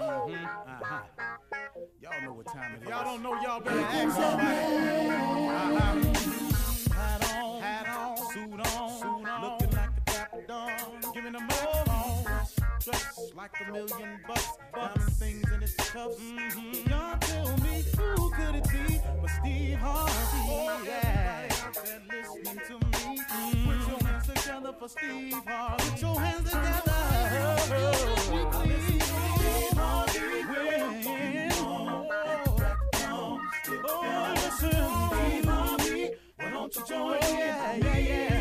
Mm-hmm. Uh-huh. Y'all know what time it is. Y'all don't know, y'all better ask somebody. Uh-huh. Hat on, hat on, suit on, suit on. Looking like a dapper dawn. Giving them all on. Dressed like a million bucks. Diamond things in its cuffs. Mm-hmm. Y'all tell me who could it be but Steve Harvey? Oh, yeah. Everybody out there listening to me. Together for Steve Harvey. Put your hands together. Steve Harvey. When- Oh, listen, Steve Harvey. Why don't you join in? Yeah, yeah, yeah.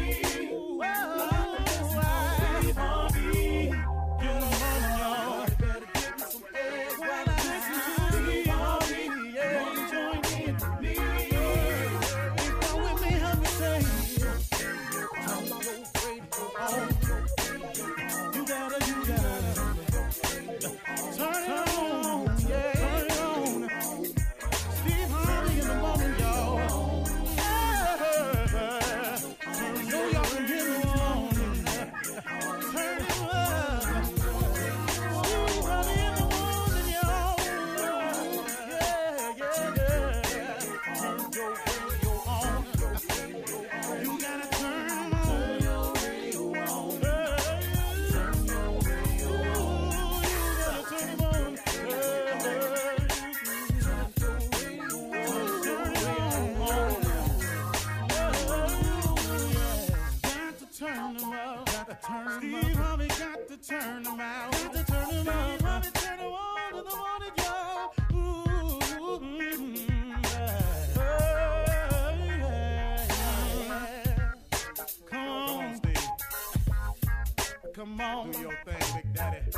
Come on. Do your thing, Big Daddy.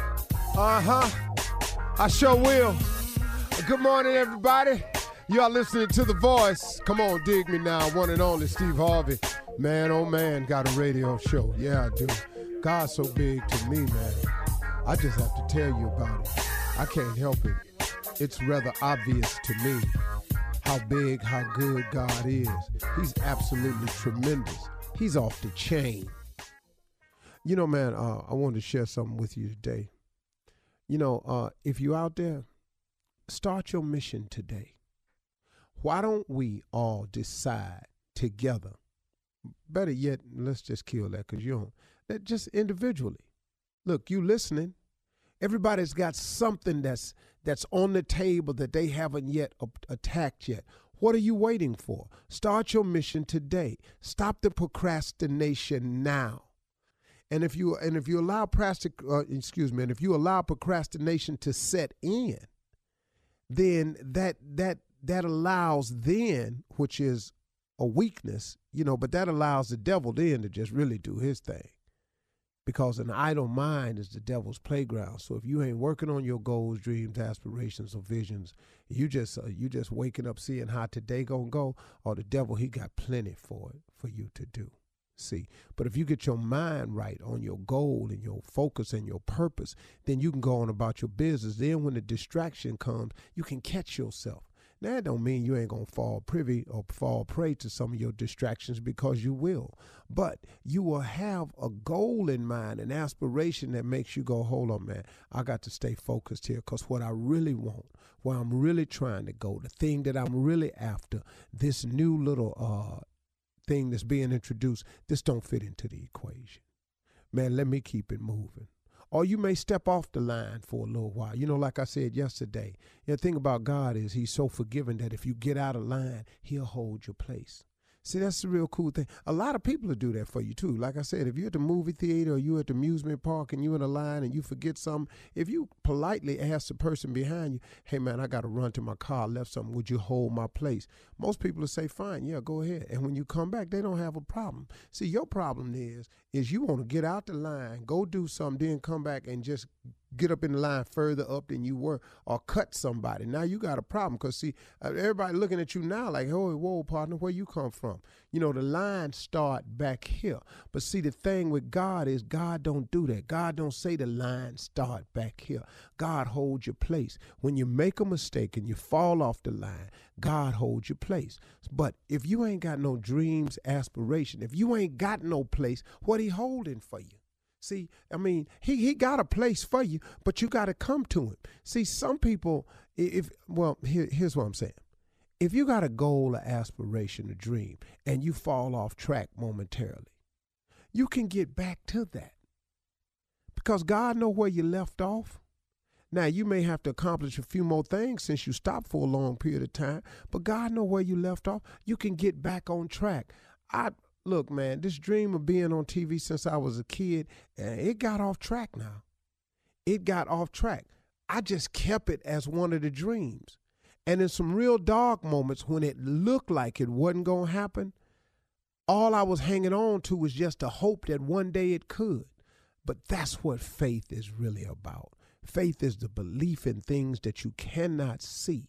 Uh huh. I sure will. Good morning, everybody. Y'all listening to The Voice. Come on, dig me now. One and only Steve Harvey. Man, oh man, got a radio show. Yeah, I do. God's so big to me, man. I just have to tell you about it. I can't help it. It's rather obvious to me how big, how good God is. He's absolutely tremendous. He's off the chain. You know, man, uh, I wanted to share something with you today. You know, uh, if you're out there, start your mission today. Why don't we all decide together? Better yet, let's just kill that because you don't. That just individually. Look, you listening. Everybody's got something that's that's on the table that they haven't yet attacked yet. What are you waiting for? Start your mission today. Stop the procrastination now. And if you and if you allow plastic, uh, excuse me, and if you allow procrastination to set in, then that that that allows then, which is a weakness, you know, but that allows the devil then to just really do his thing. Because an idle mind is the devil's playground. So if you ain't working on your goals, dreams, aspirations, or visions, you just uh, you just waking up seeing how today gonna go, or the devil he got plenty for it for you to do. See, but if you get your mind right on your goal and your focus and your purpose, then you can go on about your business. Then when the distraction comes, you can catch yourself. Now, that don't mean you ain't gonna fall privy or fall prey to some of your distractions because you will. But you will have a goal in mind, an aspiration that makes you go, hold on, man, I got to stay focused here because what I really want, where I'm really trying to go, the thing that I'm really after, this new little uh thing that's being introduced, this don't fit into the equation. Man, let me keep it moving. Or you may step off the line for a little while. You know, like I said yesterday, the thing about God is He's so forgiving that if you get out of line, He'll hold your place. See, that's the real cool thing. A lot of people will do that for you too. Like I said, if you're at the movie theater or you're at the amusement park and you're in a line and you forget something, if you politely ask the person behind you, hey man, I got to run to my car, I left something, would you hold my place? Most people will say, fine, yeah, go ahead. And when you come back, they don't have a problem. See, your problem is, is you want to get out the line, go do something, then come back and just get up in the line further up than you were or cut somebody. Now you got a problem because see, uh, everybody looking at you now like, oh, whoa, partner, where you come from? You know, the line start back here. But see, the thing with God is God don't do that. God don't say the line start back here. God holds your place. When you make a mistake and you fall off the line, God holds your place. But if you ain't got no dreams, aspiration, if you ain't got no place, what he holding for you? See, I mean, he he got a place for you, but you got to come to him. See, some people, if well, here, here's what I'm saying. If you got a goal, an aspiration, a dream, and you fall off track momentarily, you can get back to that because God know where you left off. Now you may have to accomplish a few more things since you stopped for a long period of time, but God know where you left off. You can get back on track. I look, man, this dream of being on TV since I was a kid, and it got off track now. It got off track. I just kept it as one of the dreams. And in some real dark moments when it looked like it wasn't going to happen, all I was hanging on to was just a hope that one day it could. But that's what faith is really about. Faith is the belief in things that you cannot see.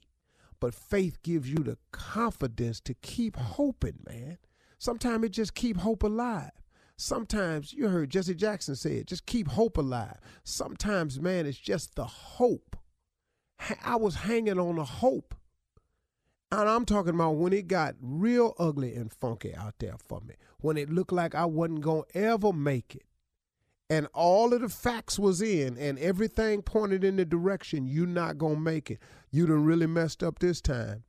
But faith gives you the confidence to keep hoping, man. Sometimes it just keep hope alive. Sometimes you heard Jesse Jackson say it, just keep hope alive. Sometimes, man, it's just the hope. I was hanging on a hope. And I'm talking about when it got real ugly and funky out there for me, when it looked like I wasn't going to ever make it and all of the facts was in and everything pointed in the direction you're not gonna make it you done really messed up this time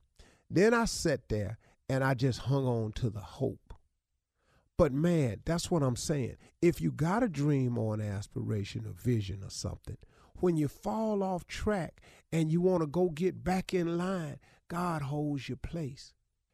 then i sat there and i just hung on to the hope but man that's what i'm saying. If you got a dream or an aspiration or vision or something when you fall off track and you want to go get back in line god holds your place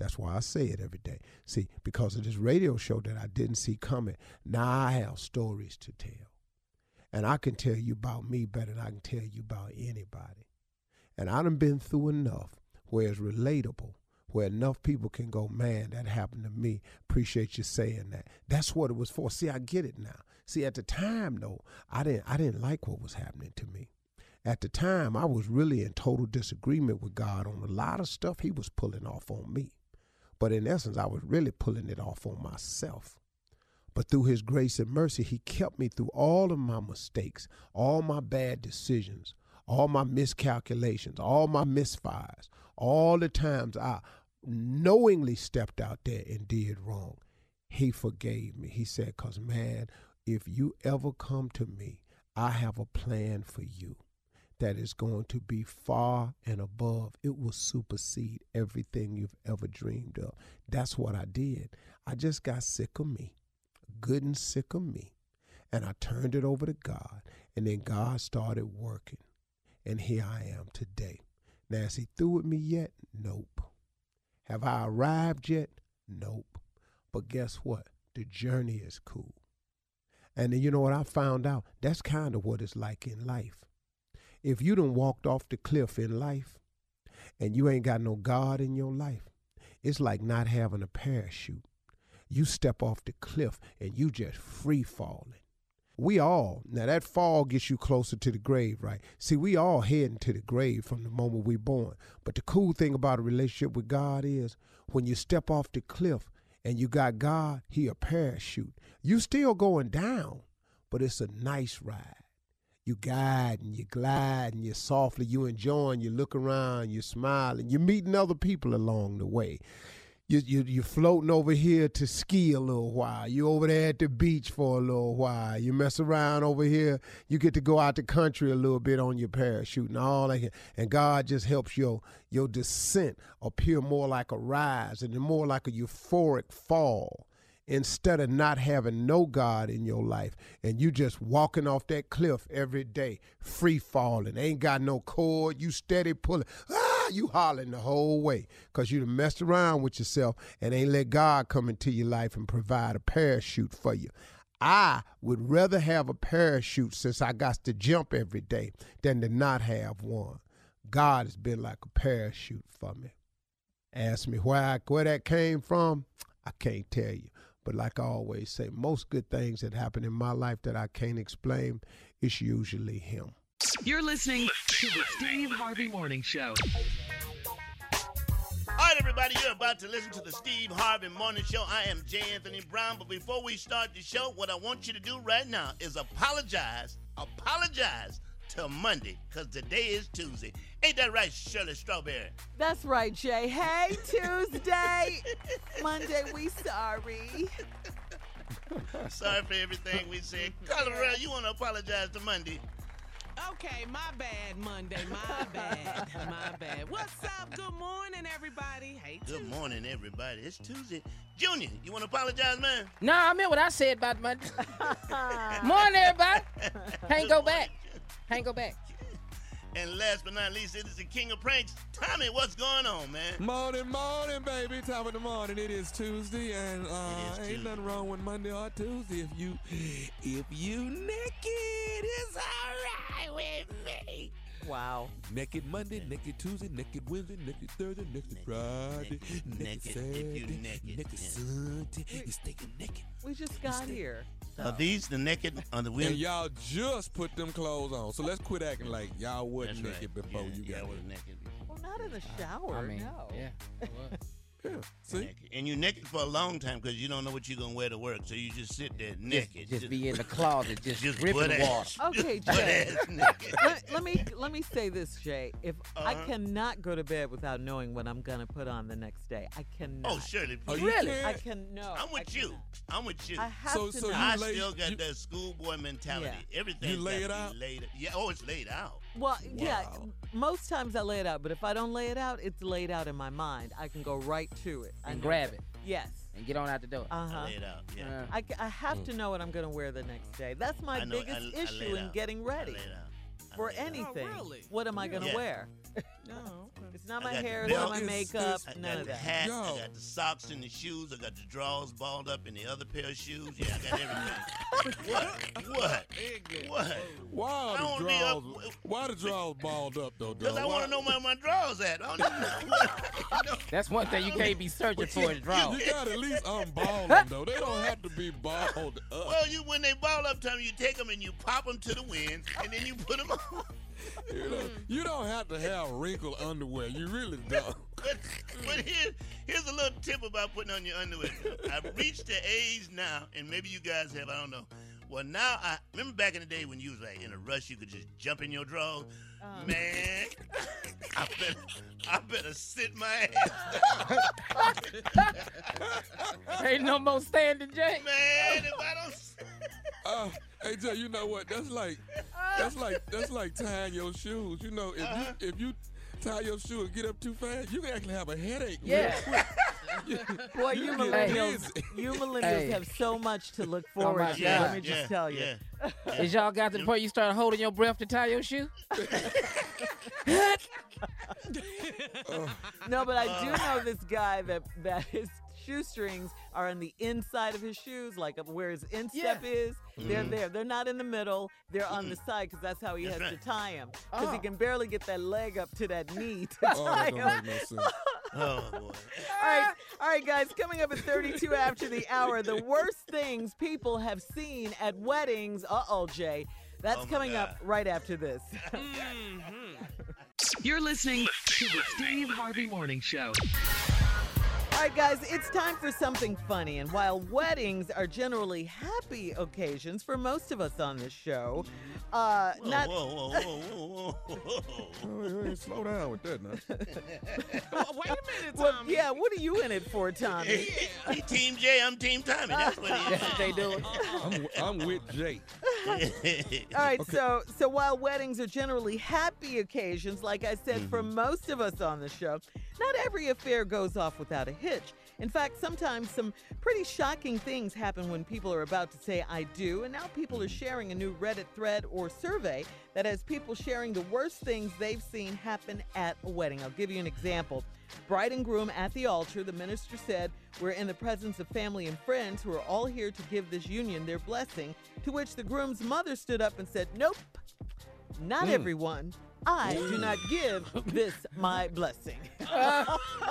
That's why I say it every day. See, because of this radio show that I didn't see coming, now I have stories to tell. And I can tell you about me better than I can tell you about anybody. And I done been through enough where it's relatable, where enough people can go, man, that happened to me. Appreciate you saying that. That's what it was for. See, I get it now. See, at the time though, I didn't I didn't like what was happening to me. At the time, I was really in total disagreement with God on a lot of stuff he was pulling off on me. But in essence, I was really pulling it off on myself. But through his grace and mercy, he kept me through all of my mistakes, all my bad decisions, all my miscalculations, all my misfires, all the times I knowingly stepped out there and did wrong. He forgave me. He said, Because, man, if you ever come to me, I have a plan for you that is going to be far and above. It will supersede everything you've ever dreamed of. That's what I did. I just got sick of me, good and sick of me. And I turned it over to God. And then God started working. And here I am today. Now, is he through with me yet? Nope. Have I arrived yet? Nope. But guess what? The journey is cool. And then you know what I found out? That's kind of what it's like in life if you done walked off the cliff in life and you ain't got no God in your life, it's like not having a parachute. You step off the cliff and you just free falling. We all, now that fall gets you closer to the grave, right? See, we all heading to the grave from the moment we're born. But the cool thing about a relationship with God is when you step off the cliff and you got God, he a parachute. You still going down, but it's a nice ride you guide and you glide and you softly, you enjoying, you look around, you smiling, you're meeting other people along the way. You, you, you're floating over here to ski a little while. You're over there at the beach for a little while. You mess around over here. You get to go out the country a little bit on your parachute and all that. And God just helps your, your descent appear more like a rise and more like a euphoric fall instead of not having no God in your life and you just walking off that cliff every day, free falling, ain't got no cord, you steady pulling, ah, you hollering the whole way because you messed around with yourself and ain't let God come into your life and provide a parachute for you. I would rather have a parachute since I got to jump every day than to not have one. God has been like a parachute for me. Ask me where where that came from. I can't tell you. But like I always say, most good things that happen in my life that I can't explain, it's usually him. You're listening to the Steve Harvey Morning Show. All right, everybody, you're about to listen to the Steve Harvey Morning Show. I am J. Anthony Brown, but before we start the show, what I want you to do right now is apologize, apologize to Monday, because today is Tuesday. Ain't that right, Shirley Strawberry? That's right, Jay. Hey, Tuesday. Monday, we sorry. Sorry for everything we said. Colorado, you want to apologize to Monday? Okay, my bad, Monday. My bad. My bad. What's up? Good morning, everybody. Hey, Good Tuesday. morning, everybody. It's Tuesday. Junior, you want to apologize, man? Nah, I meant what I said about Monday. Morning, everybody. Can't go back. Can't go back. And last but not least, it is the king of pranks. Tommy, what's going on, man? Morning, morning, baby. Top of the morning. It is Tuesday, and uh, It is ain't nothing wrong with Monday or Tuesday. If you, if you naked, it's all right with me. Wow. Naked Monday, naked Tuesday, naked Wednesday, naked Thursday, naked Friday, naked, naked, naked, if Saturday, you naked, naked yeah. Sunday. You staying naked. We just got here. Are these the naked on the And y'all just put them clothes on. So let's quit acting like y'all wasn't That's naked right. before yeah, you yeah, got I was here. naked. Well, not in the uh, shower. I mean, no. yeah. I was. Yeah. See? naked. And you're naked for a long time because you don't know what you're gonna wear to work, so you just sit there Just, naked. just be in the closet, just, just dripping butt water. Okay, Butt Jay. naked. let, let me let me say this, Jay. If I Uh-huh. cannot go to bed without knowing what I'm gonna put on the next day, I cannot. Oh, Shirley, Oh, Really? can't? I can no. I'm I with you. cannot. I'm with you. I have So- to so know. you I lay- still got you- that schoolboy mentality. Everything You lay it out? Laid, yeah, oh, it's laid out. Well, yeah. Most times I lay it out, but if I don't lay it out, it's laid out in my mind. I can go right to it. I And know grab that. it. Yes. And get on out the door. Uh I huh. lay it out. Yeah. Uh-huh. I, I have to know what I'm going to wear the next day. That's my know, biggest I issue it in out. getting I ready lay. I for lay it out. anything. really? What am I going to Yeah. wear? No, okay. It's not my hair, it's not my makeup, I none got of the that. hat, I got the socks and the shoes, I got the drawers balled up in the other pair of shoes. Yeah, I got everything. what? What? What? Why are the be up- drawers? Why the drawers balled up though? Because? I want to know where my drawers at. I don't even know. That's one thing you can't be searching for is drawers. You got to at least unball them though. They don't have to be balled up. Well, you when they ball up, time you take them and you pop them to the wind, and then you put them on. You, know, mm. you don't have to have wrinkled underwear. You really don't. But, but here, here's a little tip about putting on your underwear. I've reached the age now, and maybe you guys have. I don't know. Well, now I remember back in the day when you was like in a rush, you could just jump in your drawers. Um. Man, I better, I better sit my ass down. Ain't no more standing, Jay. Man, if I don't, Uh, hey Jay, you know what? That's like that's like that's like tying your shoes. You know, if Uh-huh. you if you tie your shoe and get up too fast, you can actually have a headache. Yeah. Boy, you get millennials, dizzy. you millennials Hey. have so much to look Oh, forward my to. God. Let me just tell you. Yeah. Is y'all got to the point you start holding your breath to tie your shoe? No, but I do Uh. know this guy that that his shoestrings are on the inside of his shoes, like where his instep is. They're Mhm. there. They're not in the middle. They're on the side because that's how he That's has right. to tie them. Because he Oh. can barely get that leg up to that knee to Oh, tie that them. no. Oh boy. All right, all right, guys. Coming up at 32 after the hour, the worst things people have seen at weddings. Uh oh, Jay. That's Oh, my coming up right after this. You're listening to the Steve Harvey Morning Show. All right, guys, it's time for something funny. And while weddings are generally happy occasions for most of us on this show, uh, Whoa, not whoa, whoa, whoa, whoa, whoa, whoa. Hey, hey, slow down with that now. Wait a minute, well, Tommy. yeah. What are you in it for, Tommy? He Team J, I'm Team Tommy. That's what he That's what they doing. I'm, I'm with Jay. is. All right, so so while weddings are generally happy occasions, like I said, for most of us on the show, not every affair goes off without a hitch. In fact, sometimes some pretty shocking things happen when people are about to say I do, and now people are sharing a new Reddit thread or survey that has people sharing the worst things they've seen happen at a wedding. I'll give you an example. Bride and groom at the altar, the minister said, We're in the presence of family and friends who are all here to give this union their blessing. To which the groom's mother stood up and said, Nope, not hmm. everyone. I do not give this my blessing.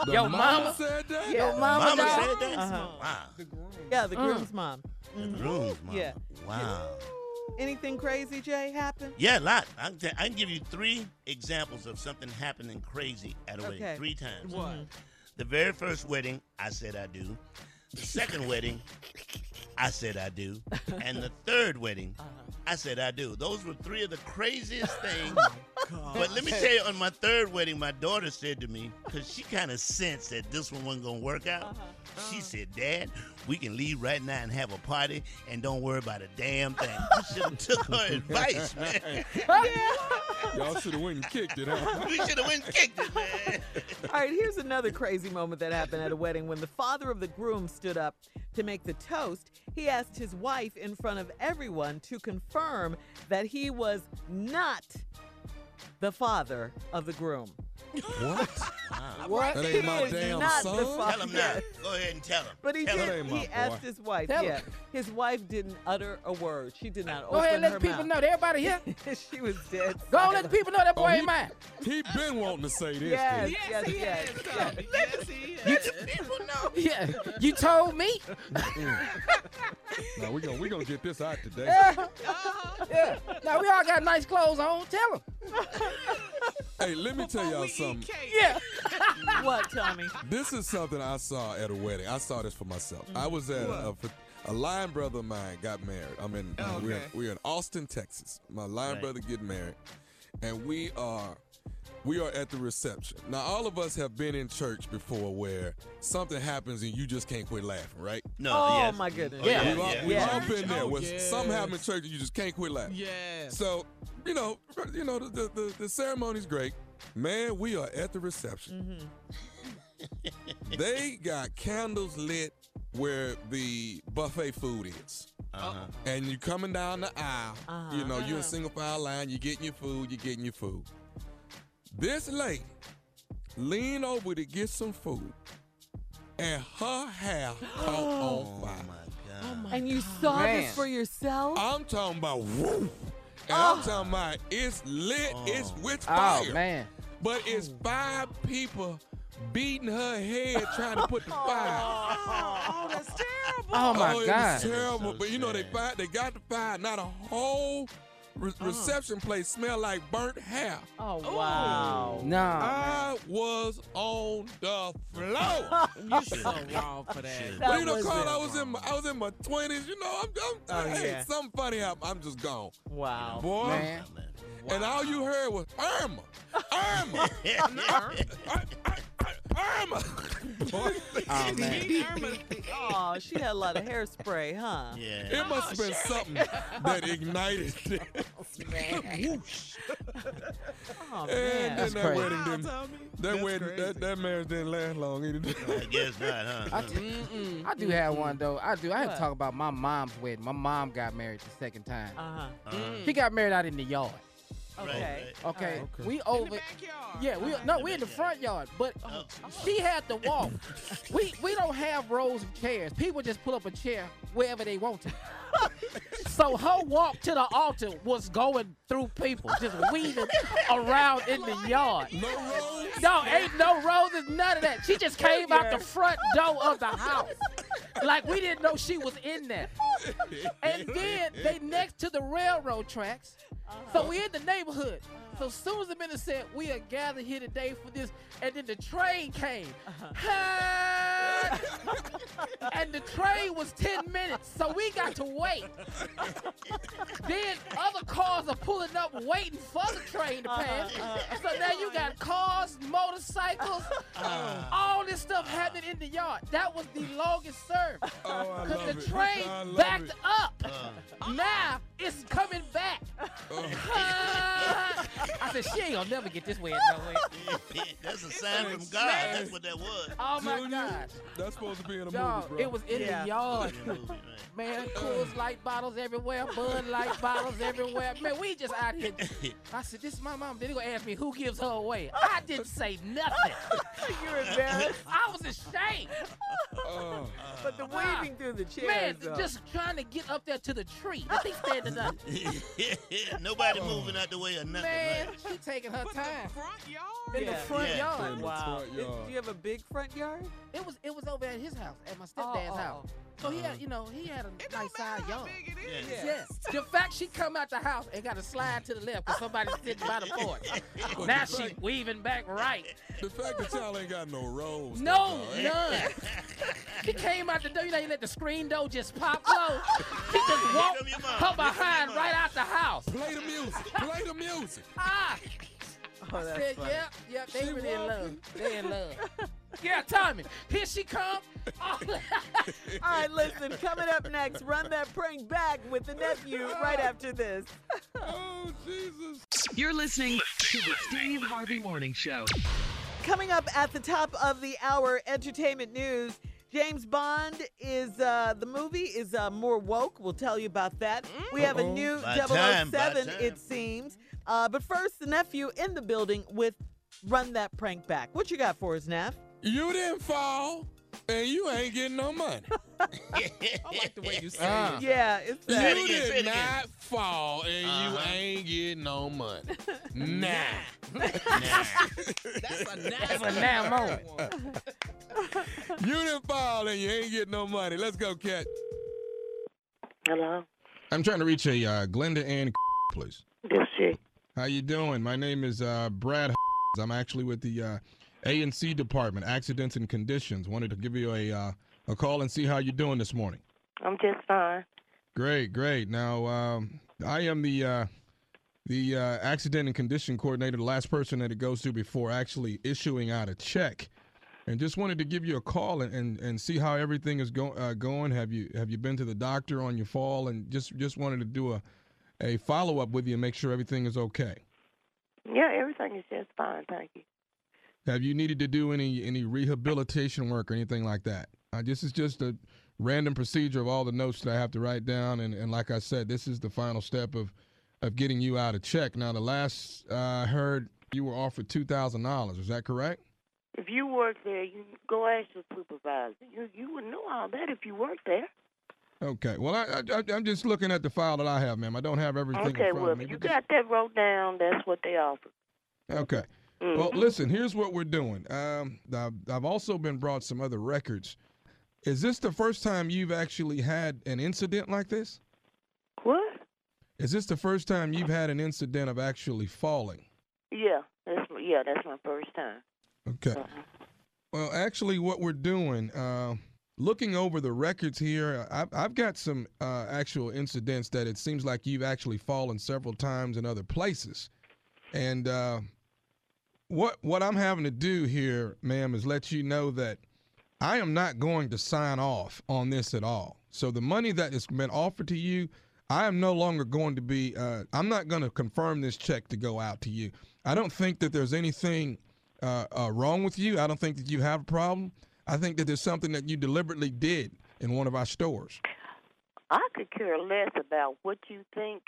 The Yo, mama. said that. Yeah. Yo, mama, Mama said that? Uh-huh. Wow. Yeah, the Uh. groom's mom. The Mhm. groom's mom. Yeah. Wow. Anything crazy, Jay, happen? Yeah, a lot. I can, t- I can give you three examples of something happening crazy at a wedding. Okay. Three times. What? The very first wedding, I said I do. The second wedding, I said I do. And the third wedding, I said I do. Those were three of the craziest things. But let me tell you, on my third wedding, my daughter said to me, because she kind of sensed that this one wasn't going to work out. She said, Dad, we can leave right now and have a party and don't worry about a damn thing. You should have took her advice, man. Y'all should have went and kicked it, huh? We should have went and kicked it, man. All right, here's another crazy moment that happened at a wedding when the father of the groom stood up to make the toast. He asked his wife in front of everyone to confirm that he was not the father of the groom. What? What? That ain't my He is damn not the son. father. Tell him now. Go ahead and tell him. But he Tell did. him. ain't my He boy. asked his wife. Tell yeah, him. his wife didn't utter a word. She did not Go open ahead and let her the people mouth. know. that Everybody here. she was dead. Go on, let the people know that boy Oh, ain't he- mine. He been wanting to say this. Yes, kid. yes, he yes. has, yes. Tommy. Yes, he has. Yeah, you told me. Now we gonna we gonna get this out today. Yeah. Now we all got nice clothes on. Tell him. Hey, let me tell y'all something. cake. Yeah. What, Tommy? This is something I saw at a wedding. I saw this for myself. I was at a, a line brother of mine got married. I'm in uh, we're, in we're in Austin, Texas. My lion Right. brother get married, and we are we are at the reception. Now all of us have been in church before where something happens and you just can't quit laughing, right? No, oh yes. my goodness. Oh, yeah, We've all, yeah. we've Yeah. all been there. Oh, where something yes. happens in church and you just can't quit laughing. Yeah. So, you know, you know, the the, the, the ceremony's great. Man, we are at the reception. they got candles lit where the buffet food is. Uh-huh. And you're coming down the aisle, Uh-huh. you know, you're in single file line, you're getting your food, you're getting your food. This lady lean over to get some food, and her hair caught on Oh fire. my God. Oh and you saw Man. this for yourself? I'm talking about woo. And I'm oh. talking about it's lit, oh. it's with fire. Oh man. But it's five people beating her head trying to put the fire. oh, that's terrible. Oh my oh, God. It's terrible. so but you know they sad. fired, they got the fire. Not a whole re- uh-huh. reception place smelled like burnt hair. oh wow. No. I was on the floor. You so wrong for that. Shit. but you know, Carl. I was in my I was in my twenties. You know, I'm, I'm Oh, hey, yeah. something funny happened. I'm just gone, Wow. boy. Man. Man. And all you heard was Irma, Irma, Irma. Boy, Oh man. Irma- Oh, she had a lot of hairspray, huh? Yeah. It must have been something that ignited it. Oh And man. then That's that crazy. wedding didn't. Tommy. That That's wedding, crazy. that, that marriage didn't last long either. I guess not, huh? I, t- I do have one though. I do. I have What? to talk about my mom's wedding. My mom got married the second time. Uh-huh. Uh-huh. She got married out in the yard. Right, Okay. right. Okay. Okay. We In the over. backyard. Yeah, we no, we in the oh. front yard, but Oh. she had to walk. we we don't have rows of chairs. People just pull up a chair wherever they want to. So her walk to the altar was going through people, just weaving around in the yard. No roads. No, ain't no roses, none of that. She just came out the front door of the house. Like we didn't know she was in there. And then they next to the railroad tracks. So we in the neighborhood. So soon as the minister said, we are gathered here today for this, and then the train came. Uh-huh. Hey! and the train was 10 minutes, so we got to wait. then other cars are pulling up waiting for the train to uh-huh, pass. Uh-huh. So now you got cars, motorcycles, ah. all this stuff happening in the yard. That was the longest serve. Oh, Because love the train I backed it. up. Uh. Now it's coming back. I said, she ain't gonna never get this way nowhere. That's a sign from God. That's what that was. Oh my Junior, gosh. That's supposed to be in a movie, bro. it was in Yeah. the yard. In movie, right. Man, Coors Light bottles everywhere, Bud Light bottles everywhere. Man, we just out here. I said, this is my mom. Then they gonna ask me who gives her away. I didn't say nothing. You're embarrassed. I was ashamed. Oh. But the uh, weaving through the chairs. Man, though. just trying to get up there to the tree. The thing standing up. Nobody moving out the way or nothing. Man, right? she taking her But time the front yard? in the Yeah. front Yeah. yard. In Wow. front Did- yard. Do you have a big front yard? It was it was over at his house, at my stepdad's Oh, oh, oh. house. So he had, you know, he had a It nice don't matter side how yard. big it is. Yeah. Yes. The fact she come out the house and got to slide to the left because somebody's sitting by the porch. now she weaving back right. The fact that y'all ain't got no rolls. No, that's none. She came out the door. You know, you let the screen door just pop close. She just walked come her Here come your behind right out the house. Play the music. Play the music. Ah, Oh, that's said, funny. yep, yep, they She really in love. They in love. Yeah, Tommy, here she come. Oh, All right, listen, coming up next, run that prank back with the nephew right after this. Oh, Jesus. You're listening to the Steve Harvey Morning Show. Coming up at the top of the hour, entertainment news. James Bond is uh, the movie is uh, more woke. We'll tell you about that. We have a Uh-oh. new By 007, time, time. it seems. Uh, but first, the nephew in the building with Run That Prank Back. What you got for us, Neff? You didn't fall, and you ain't getting no money. I like the way you say Ah. it. Yeah, it's You that. again, say it did again. not fall, and Uh-huh. you ain't getting no money. nah. That's a That's nasty a now moment. You didn't fall, and you ain't getting no money. Let's go, cat. Hello, I'm trying to reach a uh, Glenda Ann, please. this she. How you doing? My name is uh, Brad. I'm actually with the uh, A and C department, accidents and conditions. Wanted to give you a uh, a call and see how you're doing this morning. I'm just fine. Great, great. Now, um, I am the uh, the uh, accident and condition coordinator, the last person that it goes to before actually issuing out a check, and just wanted to give you a call and, and, and see how everything is go, uh, going. Have you have you been to the doctor on your fall, and just just wanted to do a a follow up with you and make sure everything is okay. Yeah, everything is just fine, thank you. Have you needed to do any any rehabilitation work or anything like that? Uh, this is just a random procedure of all the notes that I have to write down, and, and like I said, this is the final step of of getting you out of check. Now, the last uh, I heard, you were offered two thousand dollars. Is that correct? If you work there, you go ask your supervisor. You you would know all that if you worked there. Okay. Well, I, I I'm just looking at the file that I have, ma'am. I don't have everything okay, well, if you got that wrote down, that's what they offer. okay. Mhm. Well, listen. Here's what we're doing. Um, I've, I've also been brought some other records. Is this the first time you've actually had an incident like this? what? Is this the first time you've had an incident of actually falling? Yeah, that's yeah, that's my first time. Okay. Uh-huh. Well, actually, what we're doing, uh, looking over the records here, I've, I've got some uh, actual incidents that it seems like you've actually fallen several times in other places. And uh, what what I'm having to do here, ma'am, is let you know that I am not going to sign off on this at all. So the money that has been offered to you, I am no longer going to be. Uh, I'm not going to confirm this check to go out to you. I don't think that there's anything uh, uh, wrong with you. I don't think that you have a problem. I think that there's something that you deliberately did in one of our stores. I could care less about what you think.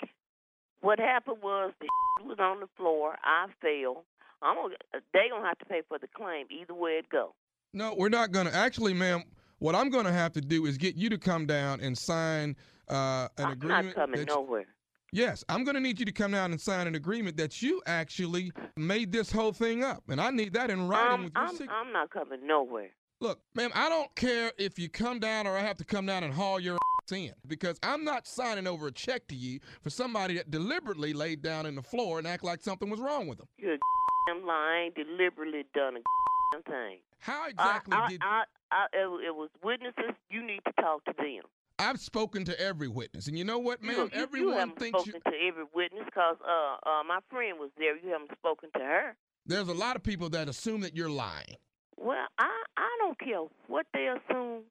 What happened was the was on the floor. I fell. I'm gonna, they gonna have to pay for the claim either way it go. No, we're not going to. Actually, ma'am, what I'm going to have to do is get you to come down and sign uh, an I'm agreement. not coming nowhere. Yes, I'm going to need you to come down and sign an agreement that you actually made this whole thing up, and I need that in writing I'm, with your I'm, signature. I'm not coming nowhere. Look, ma'am, I don't care if you come down or I have to come down and haul your ass in because I'm not signing over a check to you for somebody that deliberately laid down in the floor and act like something was wrong with them. You're a lying, deliberately done a damn thing. How exactly I, I, did I, I, it, was witnesses. You need to talk to them. I've spoken to every witness, and you know what, ma'am? you, you Everyone haven't thinks you, spoken to every witness because uh, uh, my friend was there. You haven't spoken to her. there's a lot of people that assume that you're lying. Well, I, I don't care what they assume.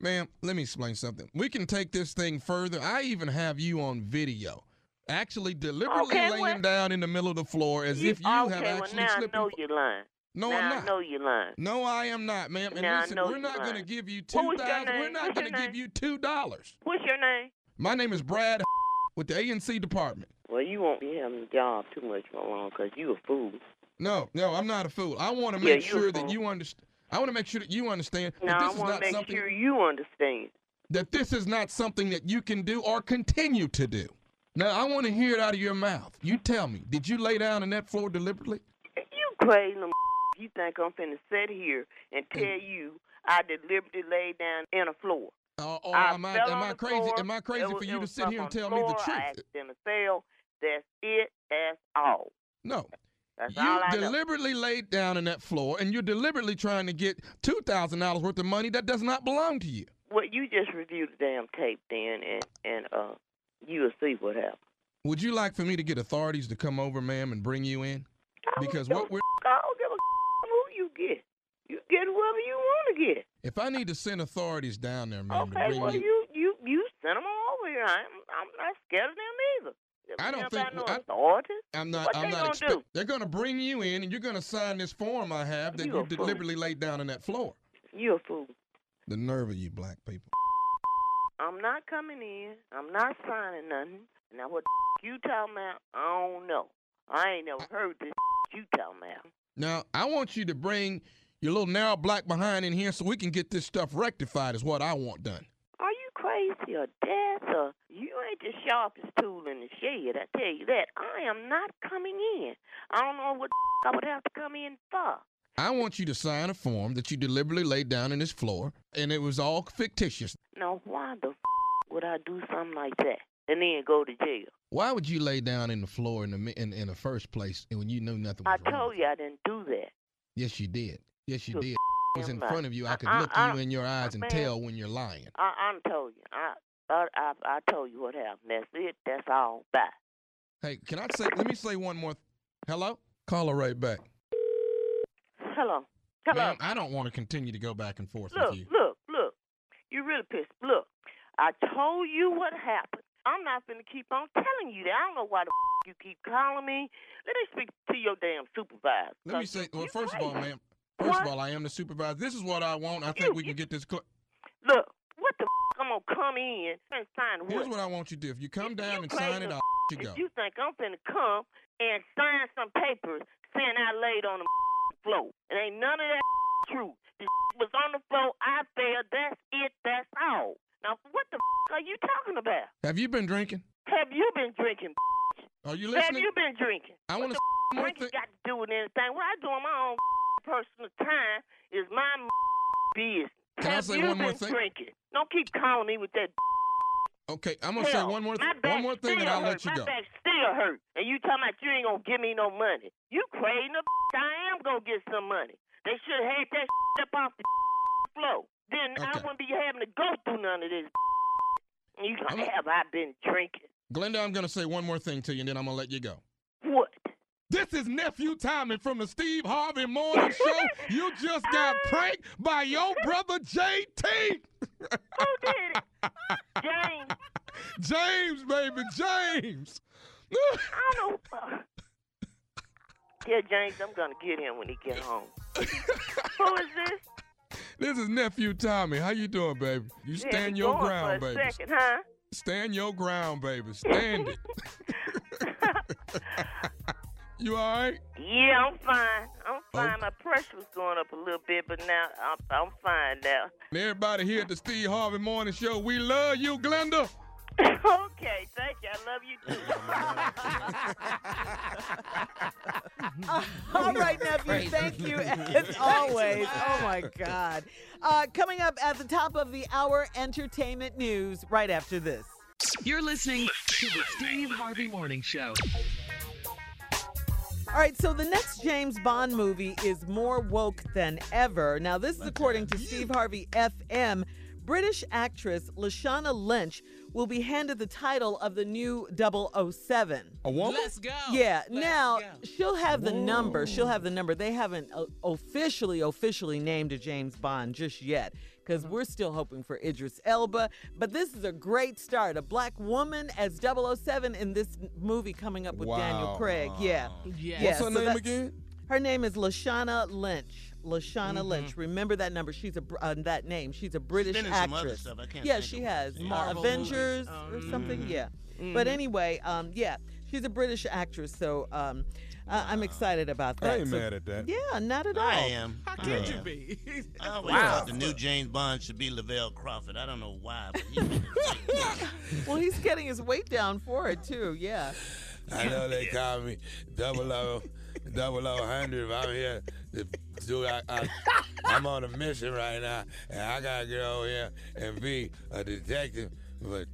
Ma'am, let me explain something. We can take this thing further. I even have you on video. Actually, deliberately Okay, laying well- down in the middle of the floor as You- if you okay, have well, actually now slipped. I know you're lying. no, now I'm I know you're lying. No, I am not, ma'am. And Now I listen, know we're not going to give you What two was. We're not going to give you two dollars. What's your name? My name is Brad with the ANC department. Well, you won't be having a job too much for long because you a fool. No, no, I'm not a fool. I want to make a sure that you understand. I want to make sure that you understand Now that this is want not to make something sure you understand. that this is not something that you can do or continue to do. Now, I want to hear it out of your mouth. You tell me, did you lay down on that floor deliberately? You crazy. you think I'm finna sit here and tell you I deliberately laid down in a floor? Uh, or I am I am I crazy? floor. Am I crazy It for you to sit here and tell me the floor. I truth? accidentally fell. That's it. That's all. No. That's You all I know. deliberately laid down on that floor and you're deliberately trying to get two thousand dollars worth of money that does not belong to you. Well, you just review the damn tape then, and and uh, you'll see what happens. Would you like for me to get authorities to come over, ma'am, and bring you in? Because what we're I don't give a who you get. You get whoever you want to get. if I need to send authorities down there, ma'am, to Okay, bring well you, you you you send them over here. I'm I'm not scared of them either. I don't think- no I- authority. I'm not. What I'm they not gonna expect. do? They're going to bring you in, and you're going to sign this form I have that You you a fool. deliberately laid down on that floor. You a fool. The nerve of you, black people. I'm not coming in. I'm not signing nothing. Now what you talking about? I don't know. I ain't never heard this you talking about. Now, I want you to bring your little narrow black behind in here so we can get this stuff rectified. Is what I want done. Crazy or deaf or you ain't the sharpest tool in the shed? I tell you that. I am not coming in. I don't know what I would have to come in for. I want you to sign a form that you deliberately laid down in this floor, and it was all fictitious. Now why the f- would I do something like that and then go to jail? Why would you lay down in the floor in the in, in the first place when you knew nothing I wrong? told you I didn't do that. Yes, you did. Yes, you You're did. It was in front of you. I could I- look I- you in your eyes and man. tell when you're lying. I I told you. I I I, I told you what happened. That's it. That's all. Bye. Hey, can I say? Let me say one more. Hello. Call her right back. Hello. Hello. Ma'am, I don't want to continue to go back and forth Look, with you. look, look. You really pissed. Look, I told you what happened. I'm not gonna keep on telling you that. I don't know why the you keep calling me. Let me speak to your damn supervisor. Let me say. Well, first of all, crazy. ma'am. First What? of all, I am the supervisor. This is what I want. I You- think we you- can get this. Cl- Look, what the I'm gonna come in and sign what? Here's what I want you to do. If you come You- down you and sign it. I'll you go. If you think I'm finna come and sign some papers saying I laid on the floor, it ain't none of that true. The was on the floor. I fell. That's it. That's all. Now, what the are you talking about? Have you been drinking? Have you been drinking? Are you listening? Have you been drinking? I want to drinking got to do with anything? What I do on my own personal time is my business. Can I say you one more been thing? drinking? Don't keep calling me with that. Okay, I'm gonna say one more my th- one more thing, and I'll hurt. let you my go. back still hurt, and you talking about you ain't gonna give me no money. You crazy? The I am gonna get some money. They should have had that up off the floor. Then I wouldn't be having to go through none of this. You gonna have I been drinking? Glenda, I'm gonna say one more thing to you, and then I'm gonna let you go. What? This is nephew Tommy from the Steve Harvey Morning Show. You just got pranked by your brother JT. Who did it? James. James, baby, James. I don't know. Yeah, James, I'm gonna get him when he get home. Who is this? this is nephew Tommy. How you doing, baby? You Yeah, stand your ground, baby. second, huh? Stand your ground, baby. Stand it. You all right? Yeah, I'm fine. I'm fine. My pressure was going up a little bit, but now I'm, I'm fine now. And everybody here at the Steve Harvey Morning Show, we love you, Glenda. okay, thank you. I love you too. All right, nephew. Thank you as always. Oh my God. Uh, coming up at the top of the hour, entertainment news right after this. You're listening to the Steve Harvey Morning Show. All right, so the next James Bond movie is more woke than ever. Now, this is according to Steve Harvey FM. British actress Lashana Lynch will be handed the title of the new 007. A woman? Let's go. Yeah, Let's now go. she'll have the number. She'll have the number. They haven't uh, officially, officially named a James Bond just yet because we're still hoping for Idris Elba. But this is a great start. A black woman as 007 in this movie coming up with Daniel Wow. Craig. Yeah. Yes. Yeah, What's her so name that- again? Her name is Lashana Lynch. Lashana Lynch. Remember that number. She's a uh, that name. She's a British been in some other actress. stuff. I can't yeah, she has. Avengers movies. or something. Mm-hmm. Yeah. But anyway, um, yeah, she's a British actress. So um, I- I'm excited about that. I ain't So- mad at that. Yeah, not at all. I am. How I could you be? I always Wow. thought the new James Bond should be Lavell Crawford. I don't know why, but he's Well, he's getting his weight down for it too. Yeah. I know they call me double O, double O hundred. If I'm here to dude, I, I, I'm on a mission right now, and I gotta get over here and be a detective. But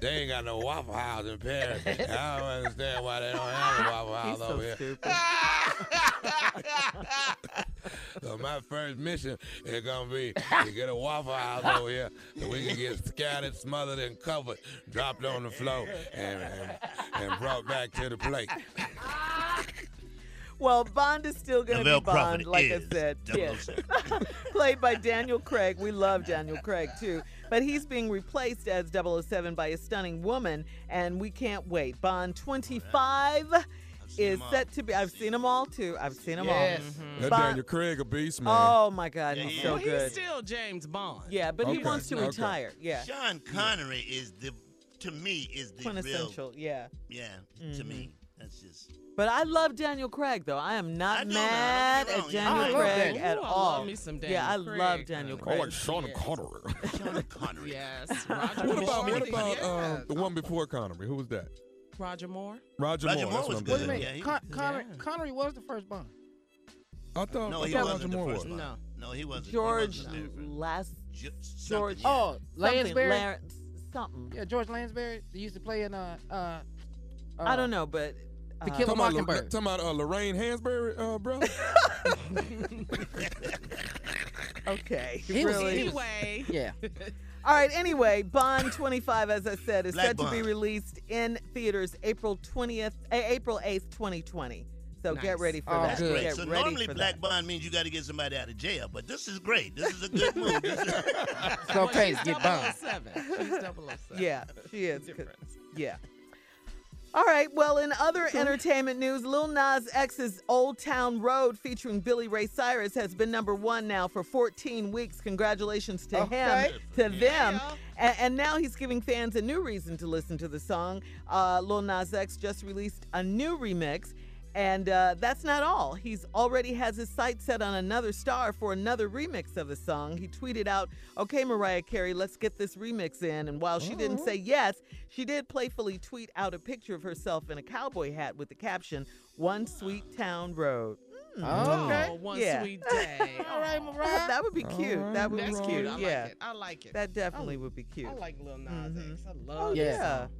they ain't got no Waffle House in Paris. I don't understand why they don't have a Waffle House He's so over here. stupid. So my first mission is gonna be to get a Waffle House over here so we can get scattered, smothered, and covered, dropped on the floor, and, and, and brought back to the plate. Well, Bond is still going to be Bond, Crawford like I said. 007. Played by Daniel Craig. We love Daniel Craig, too. But he's being replaced as 007 by a stunning woman, and we can't wait. Bond 25 is them all. set to be. I've seen them all, too. I've seen them Yes. That Bond- Daniel Craig a beast, man. Oh, my God. Yeah, he's he so well, good. he's still James Bond. yeah, but he wants to okay. retire. Yeah. Sean Connery is the, to me, is the real. Quintessential. Yeah. Yeah, to mm-hmm. me, that's just. But I love Daniel Craig, though. I am I not know mad don't get me at. Daniel I Craig Daniel. at I all. love me some yeah, I Daniel love Daniel Craig. I like Sean Yes. Connery. Sean Connery. Yes, Roger what about what about Yes. uh, the one before Connery? Who was that? Roger Moore? Roger, Roger Moore. Moore That's was what I'm good. Wait a thinking. minute. Yeah, he Con- Connery, yeah. Connery was the first Bond. I thought, No, I he thought wasn't Roger the Moore first was. one. No. No, he wasn't. he George wasn't the. Last George. yeah. Oh, Lansbury. Something. yeah, George Lansbury. He used to play in uh uh. uh I don't know, but To uh, Kill a Talking about, Mockingbird. talking about uh, Lorraine Hansberry, uh, bro. Okay, He was- really. Anyway, Yeah. All right. Anyway, Bond 25, as I said, is Black set to be Bond. released in theaters April 20th, uh, April 8th, 2020. So get Nice. ready for Oh, that. That's good. great. Get So ready normally for black that. bond means you got to get somebody out of jail, but this is great. This is a good move. This is, It's okay to get Bond. 007. She's 007. Yeah, she is. 'cause- Difference. Yeah. All right. Well, in other entertainment news, Lil Nas X's Old Town Road featuring Billy Ray Cyrus has been number one now for 14 weeks. Congratulations to Okay. him, to them. And, and now he's giving fans a new reason to listen to the song. Uh, Lil Nas X just released a new remix. And uh, that's not all. He's already has his sights set on another star for another remix of the song. He tweeted out, "Okay, Mariah Carey, let's get this remix in." And while she didn't say yes, she did playfully tweet out a picture of herself in a cowboy hat with the caption, "One Sweet Town Road." Okay. Oh, one Yeah. sweet day. All right, Mariah. that would be cute. All that would That's be cute. cute. I yeah, like it. I like it. that definitely would be cute. I like Lil Nas Mhm. X. I Oh love Yeah. that yeah, song.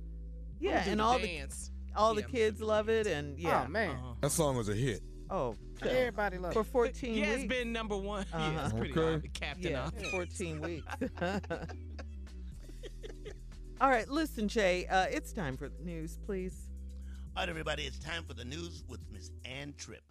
yeah, I'll and the all the dance. All the kids love it, and yeah. Oh man. Uh-huh. That song was a hit. Oh, Everybody loves for it. 14 Yeah, weeks. it's been number one. Yeah, Uh-huh. it's pretty Okay. hard. Captain Yeah, Obvious. 14 weeks. All right, listen, Jay. Uh, it's time for the news, please. all right, everybody, it's time for the news with Miss Ann Tripp.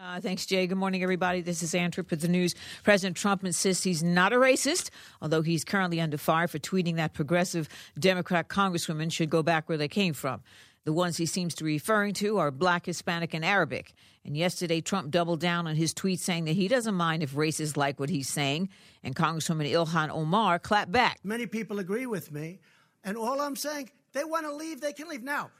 Uh, thanks, Jay. Good morning, everybody. This is Ann Tripp with the news. President Trump insists he's not a racist, although he's currently under fire for tweeting that progressive Democrat congresswomen should go back where they came from. The ones he seems to be referring to are black, Hispanic, and Arabic. And yesterday, Trump doubled down on his tweet saying that he doesn't mind if racists like what he's saying. And Congresswoman Ilhan Omar clapped back. Many people agree with me. And all I'm saying, they want to leave, they can leave. Now,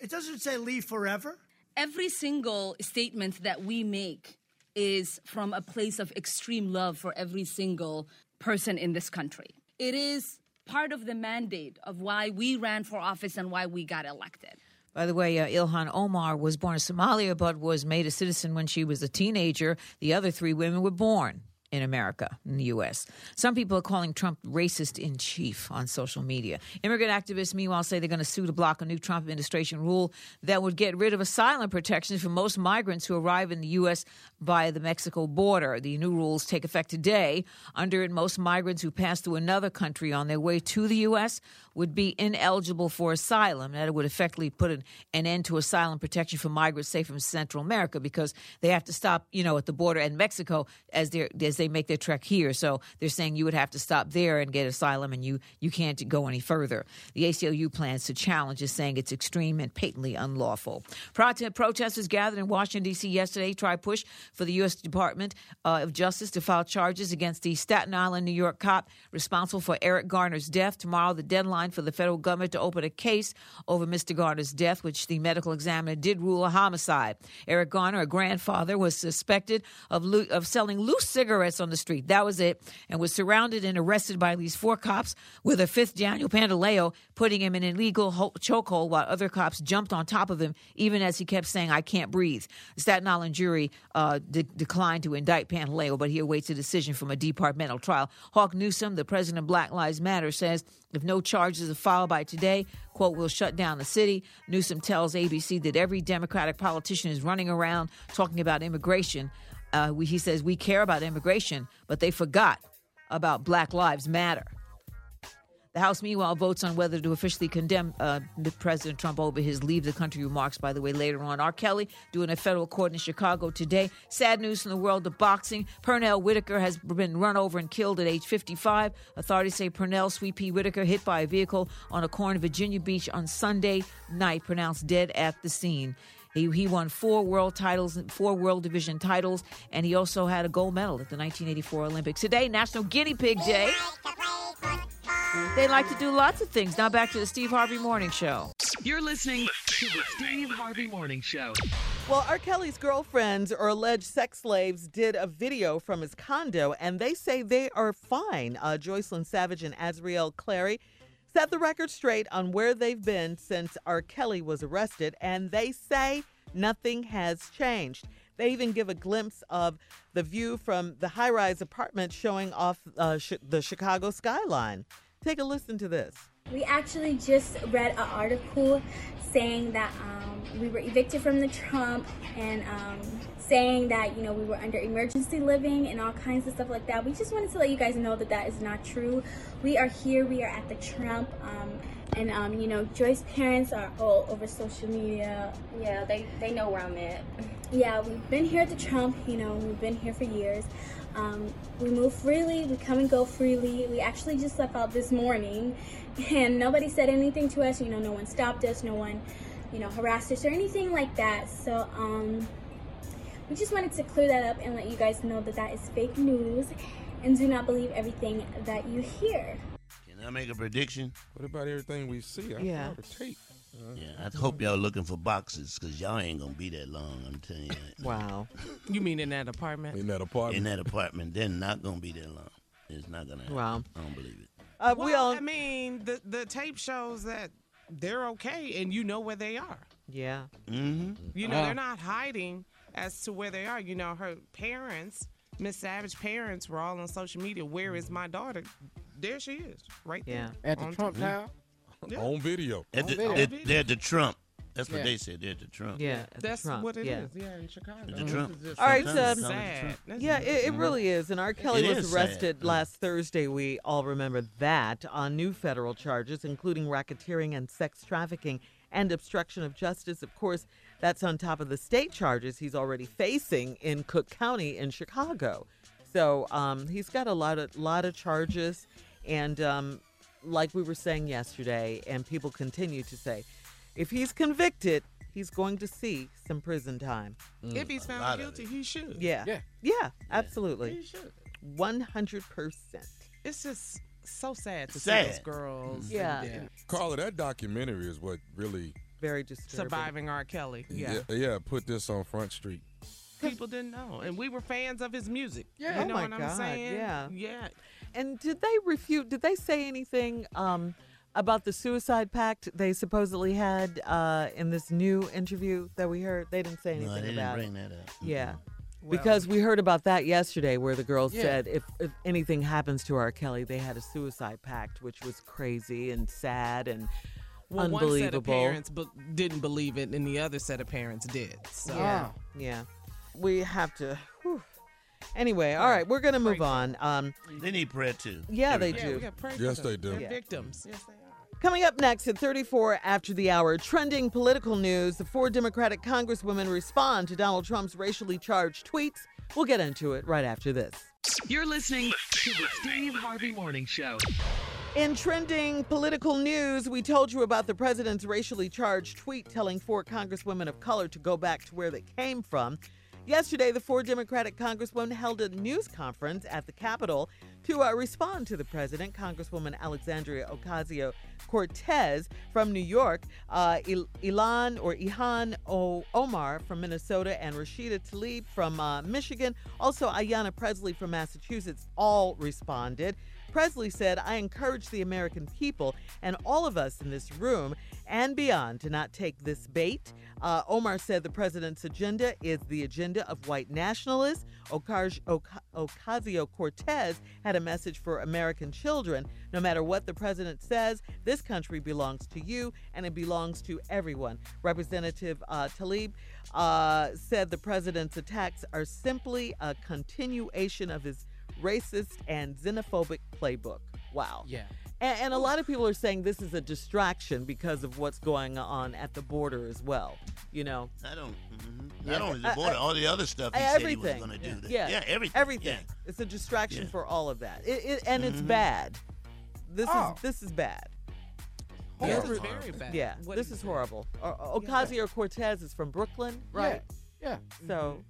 it doesn't say leave forever. Every single statement that we make is from a place of extreme love for every single person in this country. It is part of the mandate of why we ran for office and why we got elected. By the way, uh, Ilhan Omar was born in Somalia but was made a citizen when she was a teenager. The other three women were born in America, in the U.S. Some people are calling Trump racist in chief on social media. Immigrant activists, meanwhile, say they're going to sue to block a new Trump administration rule that would get rid of asylum protections for most migrants who arrive in the U.S. via the Mexico border. The new rules take effect today. Under it, most migrants who pass through another country on their way to the U.S. would be ineligible for asylum. That would effectively put an, an end to asylum protection for migrants, say from Central America, because they have to stop, you know, at the border in Mexico as they as they make their trek here. So they're saying you would have to stop there and get asylum, and you you can't go any further. The ACLU plans to challenge is saying it's extreme and patently unlawful. Prote- protesters gathered in Washington D.C. yesterday try push for the U.S. Department uh, of Justice to file charges against the Staten Island, New York cop responsible for Eric Garner's death. Tomorrow, the deadline for the federal government to open a case over Mr. Garner's death, which the medical examiner did rule a homicide. Eric Garner, a grandfather, was suspected of loo- of selling loose cigarettes on the street. That was it, and was surrounded and arrested by least four cops, with a fifth, Daniel Pantaleo, putting him in an illegal ho- chokehold while other cops jumped on top of him, even as he kept saying, "I can't breathe." The Staten Island jury uh, de- declined to indict Pantaleo, but he awaits a decision from a departmental trial. Hawk Newsome, the president of Black Lives Matter, says if no charges are filed by today, quote, we'll shut down the city. Newsome tells ABC that every Democratic politician is running around talking about immigration. Uh, we, he says we care about immigration, but they forgot about Black Lives Matter. The House, meanwhile, votes on whether to officially condemn uh, President Trump over his leave the country remarks, by the way, later on. R. Kelly doing a federal court in Chicago today. Sad news from the world of boxing. Pernell Whitaker has been run over and killed at age 55. Authorities say Pernell Sweet Pea Whitaker hit by a vehicle on a corner of Virginia Beach on Sunday night, pronounced dead at the scene. He, he won four world titles, four world division titles, and he also had a gold medal at the 1984 Olympics. Today, National Guinea Pig Day. They like to do lots of things. Now back to the Steve Harvey Morning Show. You're listening to the Steve Harvey Morning Show. Well, R. Kelly's girlfriends or alleged sex slaves did a video from his condo, and they say they are fine. Uh, Joycelyn Savage and Azriel Clary set the record straight on where they've been since R. Kelly was arrested, and they say nothing has changed. They even give a glimpse of the view from the high rise apartment showing off uh, sh- the Chicago skyline. Take a listen to this. We actually just read an article saying that um, we were evicted from the Trump and um, saying that you know we were under emergency living and all kinds of stuff like that. We just wanted to let you guys know that that is not true. We are here. We are at the Trump. Um, and um, you know, Joyce's parents are all over social media. Yeah, they they know where I'm at. Yeah, we've been here at the Trump. You know, we've been here for years. Um, we move freely. We come and go freely. We actually just left out this morning, and nobody said anything to us. You know, no one stopped us. No one, you know, harassed us or anything like that. So, um, we just wanted to clear that up and let you guys know that that is fake news, and do not believe everything that you hear. Can I make a prediction? What about everything we see? I Yeah. saw tape. Uh, Yeah, I hope y'all looking for boxes because y'all ain't gonna be that long. I'm telling you. Wow. You mean in that apartment? In that apartment. In that apartment, they're not gonna be that long. It's not gonna happen. Wow. I don't believe it. Uh, well, we all, I mean, the the tape shows that they're okay, and you know where they are. yeah. Mm-hmm. You know, Uh-huh. they're not hiding as to where they are. You know, her parents, Miss Savage parents, were all on social media. Where is my daughter? There she is, right Yeah. there. At the on Trump TV. Tower? Yeah. On video. At the, video. they're, they're the Trump. That's what Yeah. they said. They're the Trump. Yeah. That's Trump, what it is. yeah. yeah. in Chicago. The Trump. All right, Sometimes so- they call it Sad. Trump. Yeah, it, it really is. And R. Kelly It was is sad. arrested Mm. last Thursday. We all remember that on new federal charges, including racketeering and sex trafficking and obstruction of justice. Of course, that's on top of the state charges he's already facing in Cook County in Chicago. So um, he's got a lot of lot of charges, and um, like we were saying yesterday, and people continue to say, if he's convicted, he's going to see some prison time. Mm, if he's found guilty, he should. Yeah. Yeah. Yeah, absolutely. He should. 100%. It's just so sad to see Sad. those girls. Mm-hmm. Yeah. and- Carla, that documentary is what really, Very disturbing. surviving R. Kelly. Yeah. yeah, yeah, put this on Front Street. People didn't know. And we were fans of his music. Yeah. You Oh my what I'm God, saying? yeah. Yeah. And did they refute, did they say anything um, about the suicide pact they supposedly had uh, in this new interview that we heard? They didn't say anything No, they didn't about bring it. that up. Yeah. Well- because we heard about that yesterday where the girl Yeah. said if, if anything happens to R. Kelly, they had a suicide pact, which was crazy and sad and Well, one set of unbelievable. parents be- didn't believe it, and the other set of parents did. So Yeah, yeah. We have to. whew. Anyway, all right, we're gonna move on. Um, They need prayer too. yeah, they yeah, do. we got pray Yes, them. they do. They're Yeah. victims. Yes, they are. Coming up next at 34 after the hour, trending political news. The four Democratic congresswomen respond to Donald Trump's racially charged tweets. We'll get into it right after this. You're listening to the Steve Harvey Morning Show. In trending political news, we told you about the president's racially charged tweet telling four congresswomen of color to go back to where they came from. Yesterday, the four Democratic congresswomen held a news conference at the Capitol to uh, respond to the president. Congresswoman Alexandria Ocasio Cortez from New York, uh, Il- Ilan or Ihan o- Omar from Minnesota, and Rashida Tlaib from uh, Michigan. Also, Ayanna Pressley from Massachusetts all responded. Pressley said, I encourage the American people and all of us in this room and beyond to not take this bait. Uh, Omar said the president's agenda is the agenda of white nationalists. Ocasio Cortez had a message for American children. No matter what the president says, this country belongs to you and it belongs to everyone. Representative uh, Tlaib uh, said the president's attacks are simply a continuation of his racist and xenophobic playbook. Wow. Yeah. And, and, a lot of people are saying this is a distraction because of what's going on at the border as well. You know, I don't. Mm-hmm. Yeah. Not only the border, uh, all the other stuff he everything. said he was going to do. That. Yeah. yeah, everything. Everything. Yeah. It's a distraction Yeah. for all of that. It, it, and it's Mhm. bad. This Oh. is this is bad. This This is is- very bad. Yeah, What this he is said. horrible. Uh, Ocasio Cortez is from Brooklyn, right? Yeah. So,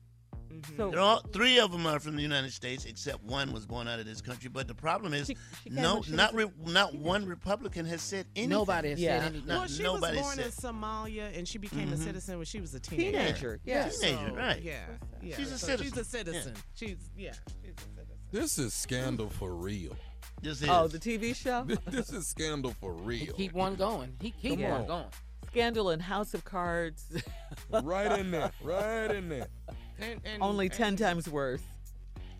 so They're all, three of them are from the United States, except one was born out of this country. But the problem is, She- she no, not re, not one Republican has said anything. Nobody has Yeah. said anything. Not- Well, she nobody was born said. in Somalia and she became a Mhm. citizen when she was a teenager. teenager. Yeah. Teenager, So, right. Yeah, yeah. She's a So citizen. She's a Yeah. citizen. She's yeah. She's a citizen. This is scandal for real. This is. Oh, the TV show this is scandal for real. Keep one going. He keep Come one on. going. Scandal and House of Cards, right in there. Right in there. And, and, only and, ten times worse.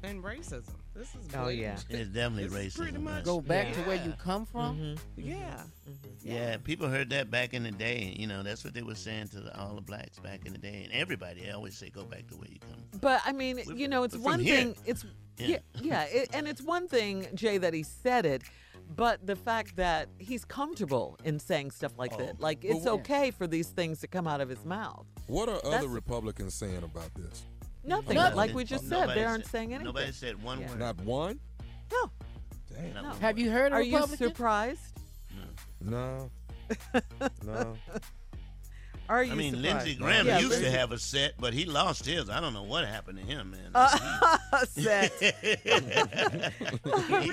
And racism. This is. Oh, yeah. it's definitely It's racism. pretty much- Go back to where you come from. Mhm. Yeah. Yeah, people heard that back in the day. You know, that's what they were saying to the, all the blacks back in the day, and everybody. They always say, "Go back to where you come." from. But I mean, We're- you know, it's we're one here. thing. It's Yeah. yeah, yeah, it, and it's one thing, Jay, that he said it, but the fact that he's comfortable in saying stuff like Oh. that, like it's what- okay for these things to come out of his mouth. What are That's- other Republicans saying about this? Nothing, Nobody- like we just said, nobody they aren't saying anything. Nobody said one Yeah. word. Not one? No. Damn. Not No. one Have word. you heard a Are you Republican? surprised? No. No. Are you I mean, surprised? Lindsey Graham Yeah, used to Lindsey- have a set, but he lost his. I don't know what happened to him, man. Uh, set. he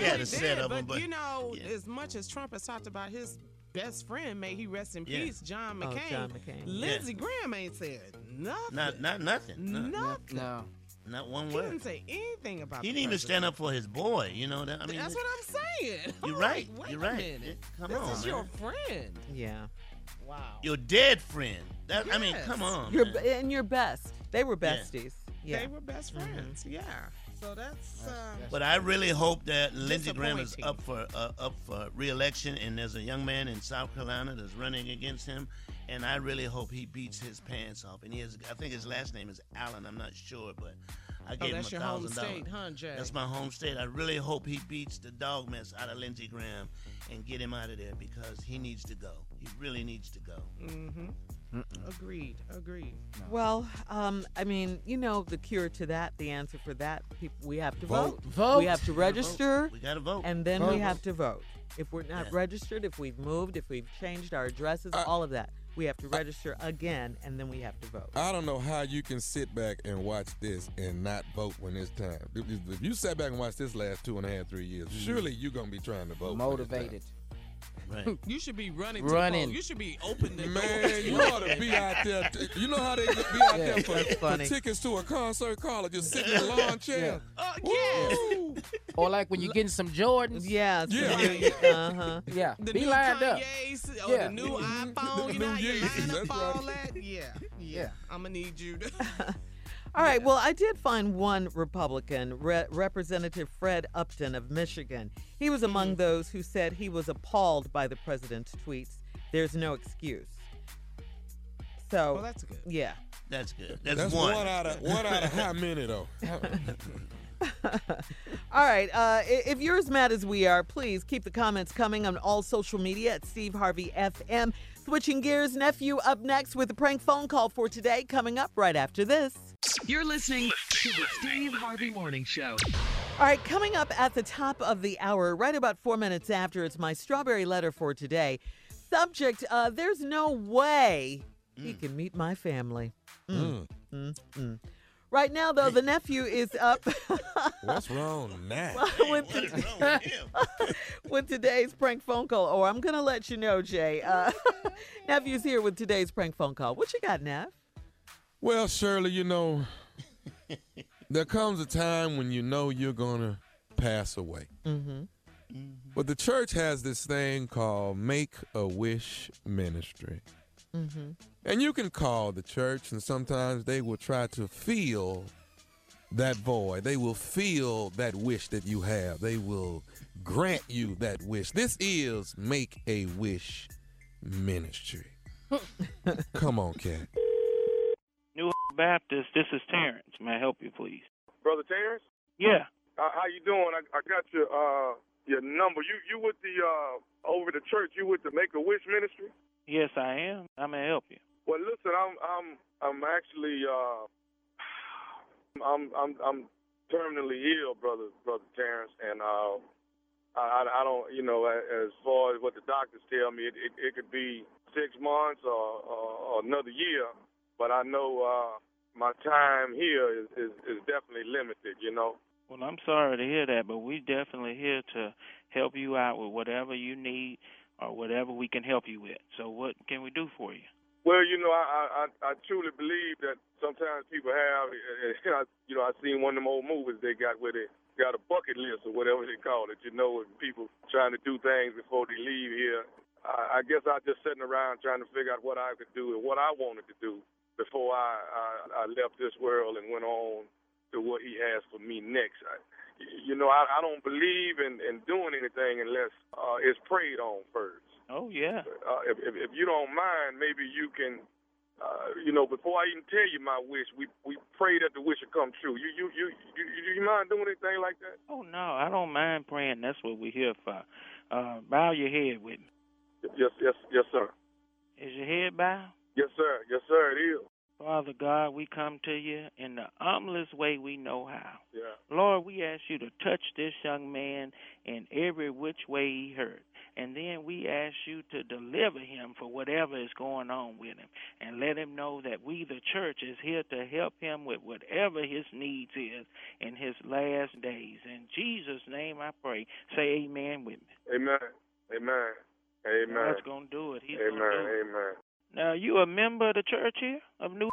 had a set did, of them, but, but you know, yeah. as much as Trump has talked about his best friend, may he rest in Yeah. peace, John Oh, McCain. John McCain. Lindsey Graham ain't said nothing. not not nothing. No, nothing. No. not one He word. didn't say anything about. He didn't even stand up for his boy. You know that? I mean, That's what I'm saying. You're I'm right. like, wait You're a right. minute. Come this on, is your friend. Yeah. Wow. your dead friend. That I mean, come on. Your man. and your best. They were besties. Yeah. They were best mm-hmm. friends. Yeah. So that's. Uh, But I really hope that Lindsey Graham is up for uh, up for re-election, and there's a young man in South Carolina that's running against him, and I really hope he beats his pants off. And he has, I think his last name is Allen. I'm not sure, but I oh, gave that's him your a home thousand state, dollars. huh, Jay? That's my home state. I really hope he beats the dog mess out of Lindsey Graham and get him out of there because he needs to go. He really needs to go. Mm-hmm. Agreed. Agreed. Well, um, I mean, you know, the cure to that, the answer for that, people, we have to Vote. vote. Vote. We have to register, We got to vote. and then Vote. we have to vote. If we're not Yeah. registered, if we've moved, if we've changed our addresses, I- all of that, we have to register again, and then we have to vote. I don't know how you can sit back and watch this and not vote when it's time. If, if you sat back and watched this last two and a half, three years, Mm-hmm. surely you're gonna be trying to vote. when it's time. Motivated. Right. You should be running. Running. To the polls. You should be open the Man, doors. you ought to be out there. You know how they be out there for, for tickets to a concert, Carla, just sitting in a lawn chair. Oh, yes. Woo! Or like when you're getting some Jordans. Yeah. Yeah. Uh huh. Yeah. The Be new lined up. Kanye's or Yeah. the new iPhone. The you new know, how you line up that's for all right. that. Yeah. Yeah. I'm gonna need you to. All right. Well, I did find one Republican, Re- Representative Fred Upton of Michigan. He was among those who said he was appalled by the president's tweets. There's no excuse. So, well, that's good. yeah. That's good. That's, That's one. one. out of one out of how many though? All right. Uh, if you're as mad as we are, please keep the comments coming on all social media at Steve Harvey FM. Switching gears, nephew up next with a prank phone call for today, coming up right after this. You're listening to the Steve Harvey Morning Show. All right, coming up at the top of the hour, right about four minutes after, it's my strawberry letter for today. Subject: uh, There's no way he can meet my family. Mm, mm, mm. Right now, though, the nephew is up What's wrong now? with, to- with today's prank phone call. Or I'm going to let you know, Jay. Uh, nephew's here with today's prank phone call. What you got, Neff? Well, Shirley, you know, there comes a time when you know you're going to pass away. Mm-hmm. But the church has this thing called Make a Wish Ministry. Mm-hmm. And you can call the church, and sometimes they will try to fill that void. They will fill that wish that you have. They will grant you that wish. This is Make a Wish Ministry. Come on, Cat. Baptist, this is Terrence. May I help you, please? Brother Terrence? Yeah. Uh, how you doing? I, I got your uh your number. You you with the uh over the church? You with the Make a Wish Ministry? Yes, I am. I may help you. Well, listen, I'm I'm I'm actually uh I'm I'm I'm terminally ill, brother brother Terrence, and uh I I don't you know as far as what the doctors tell me, it it, it could be six months or, or, or another year, but I know uh my time here is, is is definitely limited. You know. Well, I'm sorry to hear that, but we're definitely here to help you out with whatever you need or whatever we can help you with. So, what can we do for you? Well, you know, I I, I truly believe that sometimes people have, I, you know, I seen one of them old movies they got where they got a bucket list or whatever they call it. You know, and people trying to do things before they leave here. I, I guess I just sitting around trying to figure out what I could do and what I wanted to do before I I, I left this world and went on to what He has for me next. I, you know, I, I don't believe in, in doing anything unless uh, it's prayed on first. Oh yeah. Uh, if, if if you don't mind, maybe you can, uh, you know, before I even tell you my wish, we we pray that the wish will come true. You you you you, you, you mind doing anything like that? Oh no, I don't mind praying. That's what we're here for. Uh, bow your head with me. Yes yes yes sir. Is your head bowed? Yes sir yes sir it is. Father God, we come to you in the humblest way we know how. Yeah. Lord, we ask you to touch this young man in every which way he hurt. And then we ask you to deliver him for whatever is going on with him. And let him know that we, the church, is here to help him with whatever his needs is in his last days. In Jesus' name I pray. Say amen with me. Amen amen amen. God's going to do it. He's amen going to do it. amen. Now, you a member of the church here of New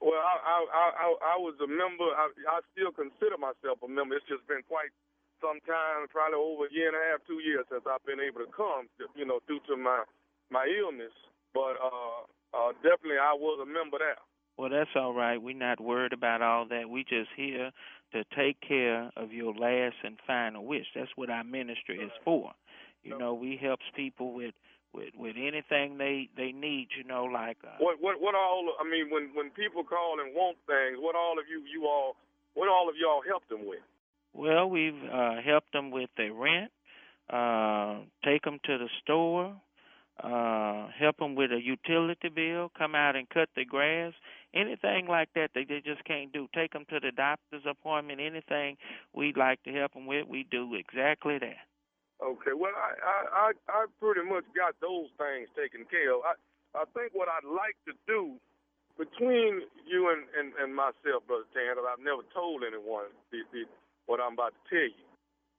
Well, I I I, I I was a member. I, I still consider myself a member. It's just been quite some time, probably over a year and a half, two years since I've been able to come. You know, due to my my illness. But uh, uh, definitely, I was a member there. Well, that's all right. We're not worried about all that. We just here to take care of your last and final wish. That's what our ministry is for. You know, we helps people with with with anything they they need. You know, like uh, What what what all? I mean, when when people call and want things, what all of you you all what all of y'all help them with? well, we've uh, helped them with their rent, uh, take them to the store, uh, help them with a utility bill, come out and cut the grass, anything like that that they just can't do. Take them to the doctor's appointment, anything we'd like to help them with, we do exactly that. Okay, well, I I I, pretty much got those things taken care of. I I think what I'd like to do between you and and, and myself, brother Tan, I've never told anyone the, the, what I'm about to tell you.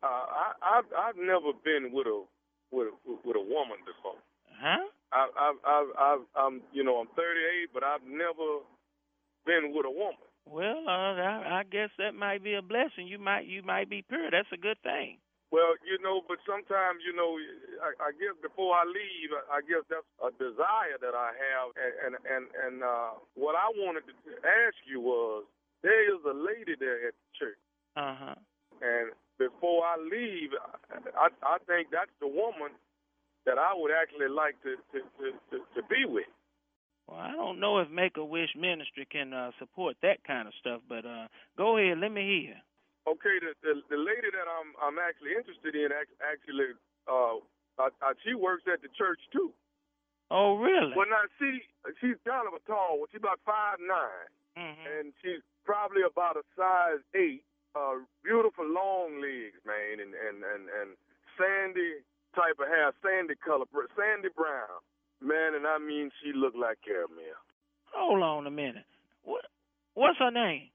Uh, I I've I've never been with a with a, with a woman before. Huh? I I I I I'm you know I'm 38, but I've never been with a woman. Well, uh, I, I guess that might be a blessing. You might you might be pure. That's a good thing. Well, you know, but sometimes, you know, I, I guess before I leave, I guess that's a desire that I have, and and and, uh, what I wanted to ask you was, there is a lady there at the church, Uh huh. and before I leave, I I think that's the woman that I would actually like to to to, to, to be with. Well, I don't know if Make a Wish Ministry can uh, support that kind of stuff, but uh, go ahead, let me hear. Okay, the the, the lady that I'm I'm actually interested in actually, uh, I, I, she works at the church too. Oh, really? Well, now she she's kind of a tall one. She's about five Mm-hmm. and she's probably about a size eight. Uh, beautiful long legs, man, and and and and sandy type of hair, sandy color, sandy brown, man. And I mean, she looked like caramel. Hold on a minute. What what's her name?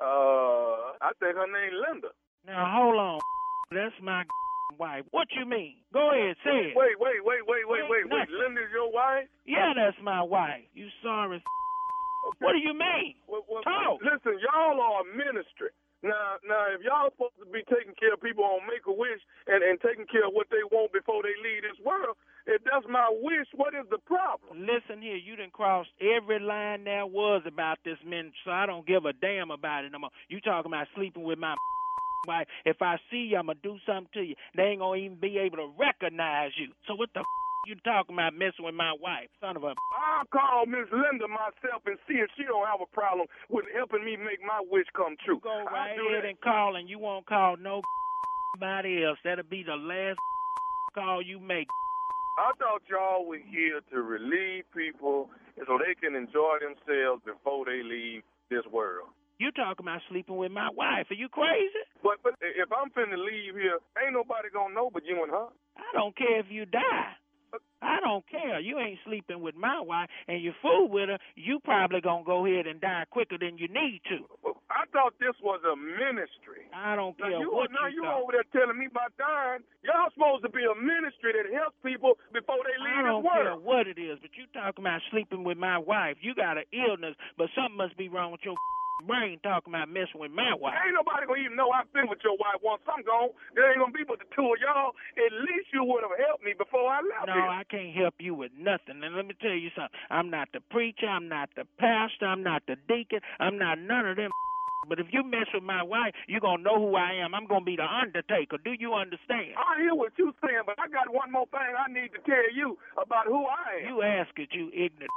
Uh, I think her name Linda. Now hold on. That's my wife. What you mean? Go ahead, say it. Wait, wait, wait, wait, wait, wait, wait. nothing. Linda's your wife? Yeah, that's my wife. You sorry? What do you mean? Well, well, Talk. Listen, y'all are a ministry. Now, now, if y'all supposed to be taking care of people on Make a Wish and and taking care of what they want before they leave this world, if that's my wish, what is the problem? Listen here, you didn't cross every line there was about this ministry, so I don't give a damn about it no more. You talking about sleeping with my wife. If I see you, I'm going to do something to you. They ain't going to even be able to recognize you. So what the you talking about messing with my wife? Son of a... I'll call Miss Linda myself and see if she don't have a problem with helping me make my wish come true. Go I'll right ahead and call, and you won't call no nobody else. That'll be the last call you make. I thought y'all were here to relieve people so they can enjoy themselves before they leave this world. You talking about sleeping with my wife? Are you crazy? But but if I'm finna leave here, ain't nobody gonna know but you and her. I don't care if you die. I don't care. You ain't sleeping with my wife, and you fool with her. You probably gonna go ahead and die quicker than you need to. I thought this was a ministry. I don't Now care you, what now you you over there telling me about dying. Y'all supposed to be a ministry that helps people before they leave I don't this care world. what it is, but you talking about sleeping with my wife. You got an illness, but something must be wrong with your brain talking about messing with my wife. Ain't nobody gonna even know I've been with your wife once I'm gone. There ain't gonna be but the two of y'all. At least you would have helped me before I left No, here. I can't help you with nothing. And let me tell you something. I'm not the preacher. I'm not the pastor. I'm not the deacon. I'm not none of them. But if you mess with my wife, you're going to know who I am. I'm going to be the undertaker. Do you understand? I hear what you're saying, but I got one more thing I need to tell you about who I am. You ask it, you ignorant.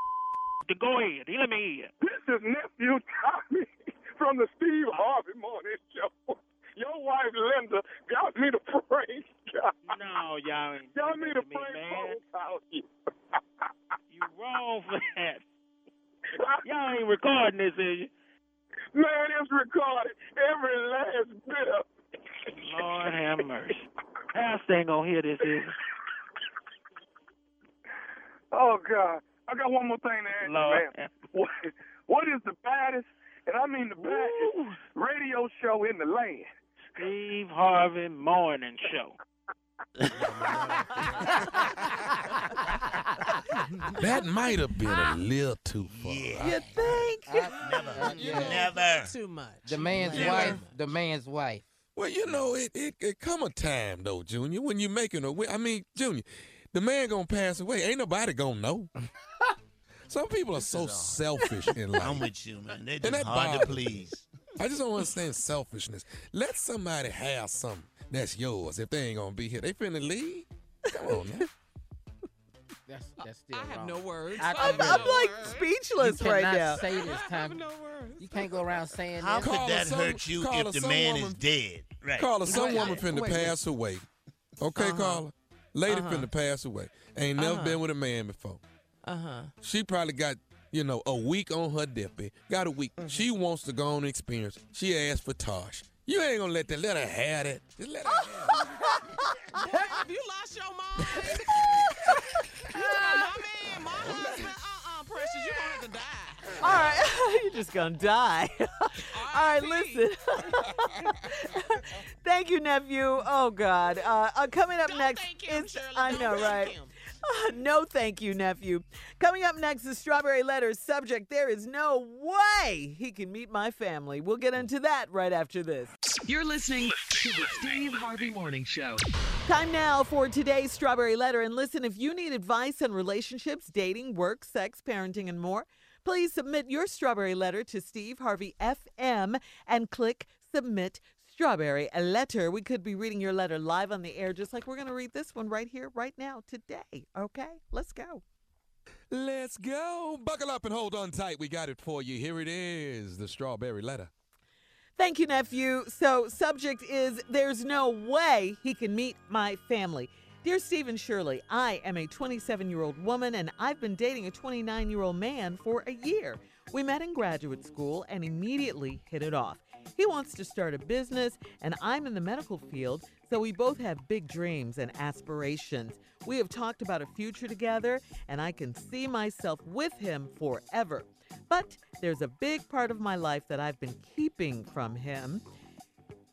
To go ahead. Let me hear. This is nephew Tommy from the Steve Harvey Morning Show. Your wife Linda got me to praise God. No, y'all ain't. Y'all need to me, pray man. you. You wrong for that. Y'all ain't recording this, is you? Man, it's recorded. Every last bit of. Lord have mercy. Pastor ain't to hear this, is? Oh God. I got one more thing to ask Lord. you, man. What, what is the baddest, and I mean the baddest, radio show in the land? Steve Harvey Morning Show. That might have been a little too far. You think? Never. Never. Too much. The man's Never. wife. The man's wife. Well, you know, it, it it come a time though, Junior, when you making a. I mean, Junior, the man gonna pass away. Ain't nobody gonna know. Some people are so selfish in life. I'm with you, man. They're And just that hard to bothers me. please. I just don't understand selfishness. Let somebody have something that's yours if they ain't gonna be here. They finna leave. Come on now. That's that's still I have wrong. no words. I- I'm, I I'm know. like You speechless right cannot now. say this I have time. no words. You can't go around saying How that. could Call that some- hurt you call if the some man is woman- dead? Right. Carla, some Wait, woman wait, finna wait. pass away. Okay, Carla? Lady Uh-huh. finna pass away. Ain't never Uh-huh. been with a man before. Uh huh. She probably got, you know, a week on her deathbed. Got a week. Mm-hmm. She wants to go on experience. She asked for Tosh. You ain't gonna let that. Let her have it. Just let her have it. Boy, have you lost your mind? you talking about my man, my husband? Uh-uh, precious. You gonna have to die. All right, you're just gonna die. All right, listen. thank you, nephew. Oh God. Uh, uh, coming up Don't next thank him, is I Don't know, thank right? him. no, thank you, nephew. Coming up next is Strawberry Letters subject. There is no way he can meet my family. We'll get into that right after this. You're listening to the Steve Harvey Morning Show. Time now for today's Strawberry Letter. And listen, if you need advice on relationships, dating, work, sex, parenting, and more, please submit your Strawberry Letter to Steve Harvey FM and click Submit Strawberry a Letter. We could be reading your letter live on the air, just like we're going to read this one right here, right now, today. Okay, let's go. Let's go. Buckle up and hold on tight. We got it for you. Here it is the strawberry letter. Thank you, nephew. So, subject is There's no way he can meet my family. Dear Stephen Shirley, I am a 27 year old woman and I've been dating a 29 year old man for a year. We met in graduate school and immediately hit it off. He wants to start a business, and I'm in the medical field, so we both have big dreams and aspirations. We have talked about a future together, and I can see myself with him forever. But there's a big part of my life that I've been keeping from him.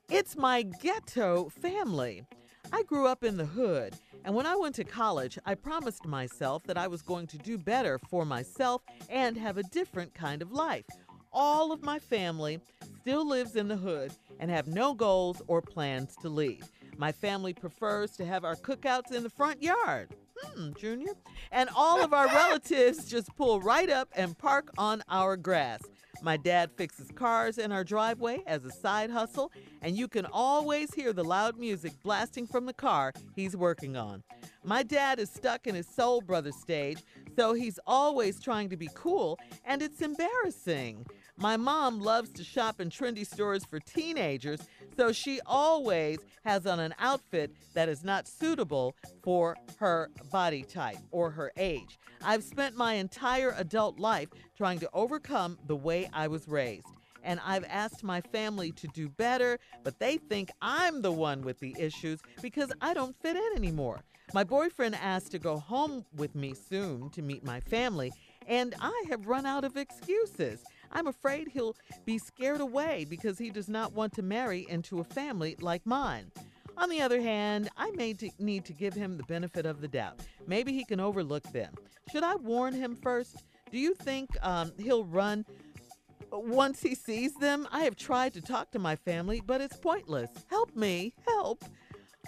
It's my ghetto family. I grew up in the hood, and when I went to college, I promised myself that I was going to do better for myself and have a different kind of life. All of my family still lives in the hood and have no goals or plans to leave. My family prefers to have our cookouts in the front yard. Hmm, Junior. And all of our relatives just pull right up and park on our grass. My dad fixes cars in our driveway as a side hustle, and you can always hear the loud music blasting from the car he's working on. My dad is stuck in his soul brother stage, so he's always trying to be cool, and it's embarrassing. My mom loves to shop in trendy stores for teenagers, so she always has on an outfit that is not suitable for her body type or her age. I've spent my entire adult life trying to overcome the way I was raised. And I've asked my family to do better, but they think I'm the one with the issues because I don't fit in anymore. My boyfriend asked to go home with me soon to meet my family, and I have run out of excuses. I'm afraid he'll be scared away because he does not want to marry into a family like mine. On the other hand, I may t- need to give him the benefit of the doubt. Maybe he can overlook them. Should I warn him first? Do you think um, he'll run once he sees them? I have tried to talk to my family, but it's pointless. Help me, help.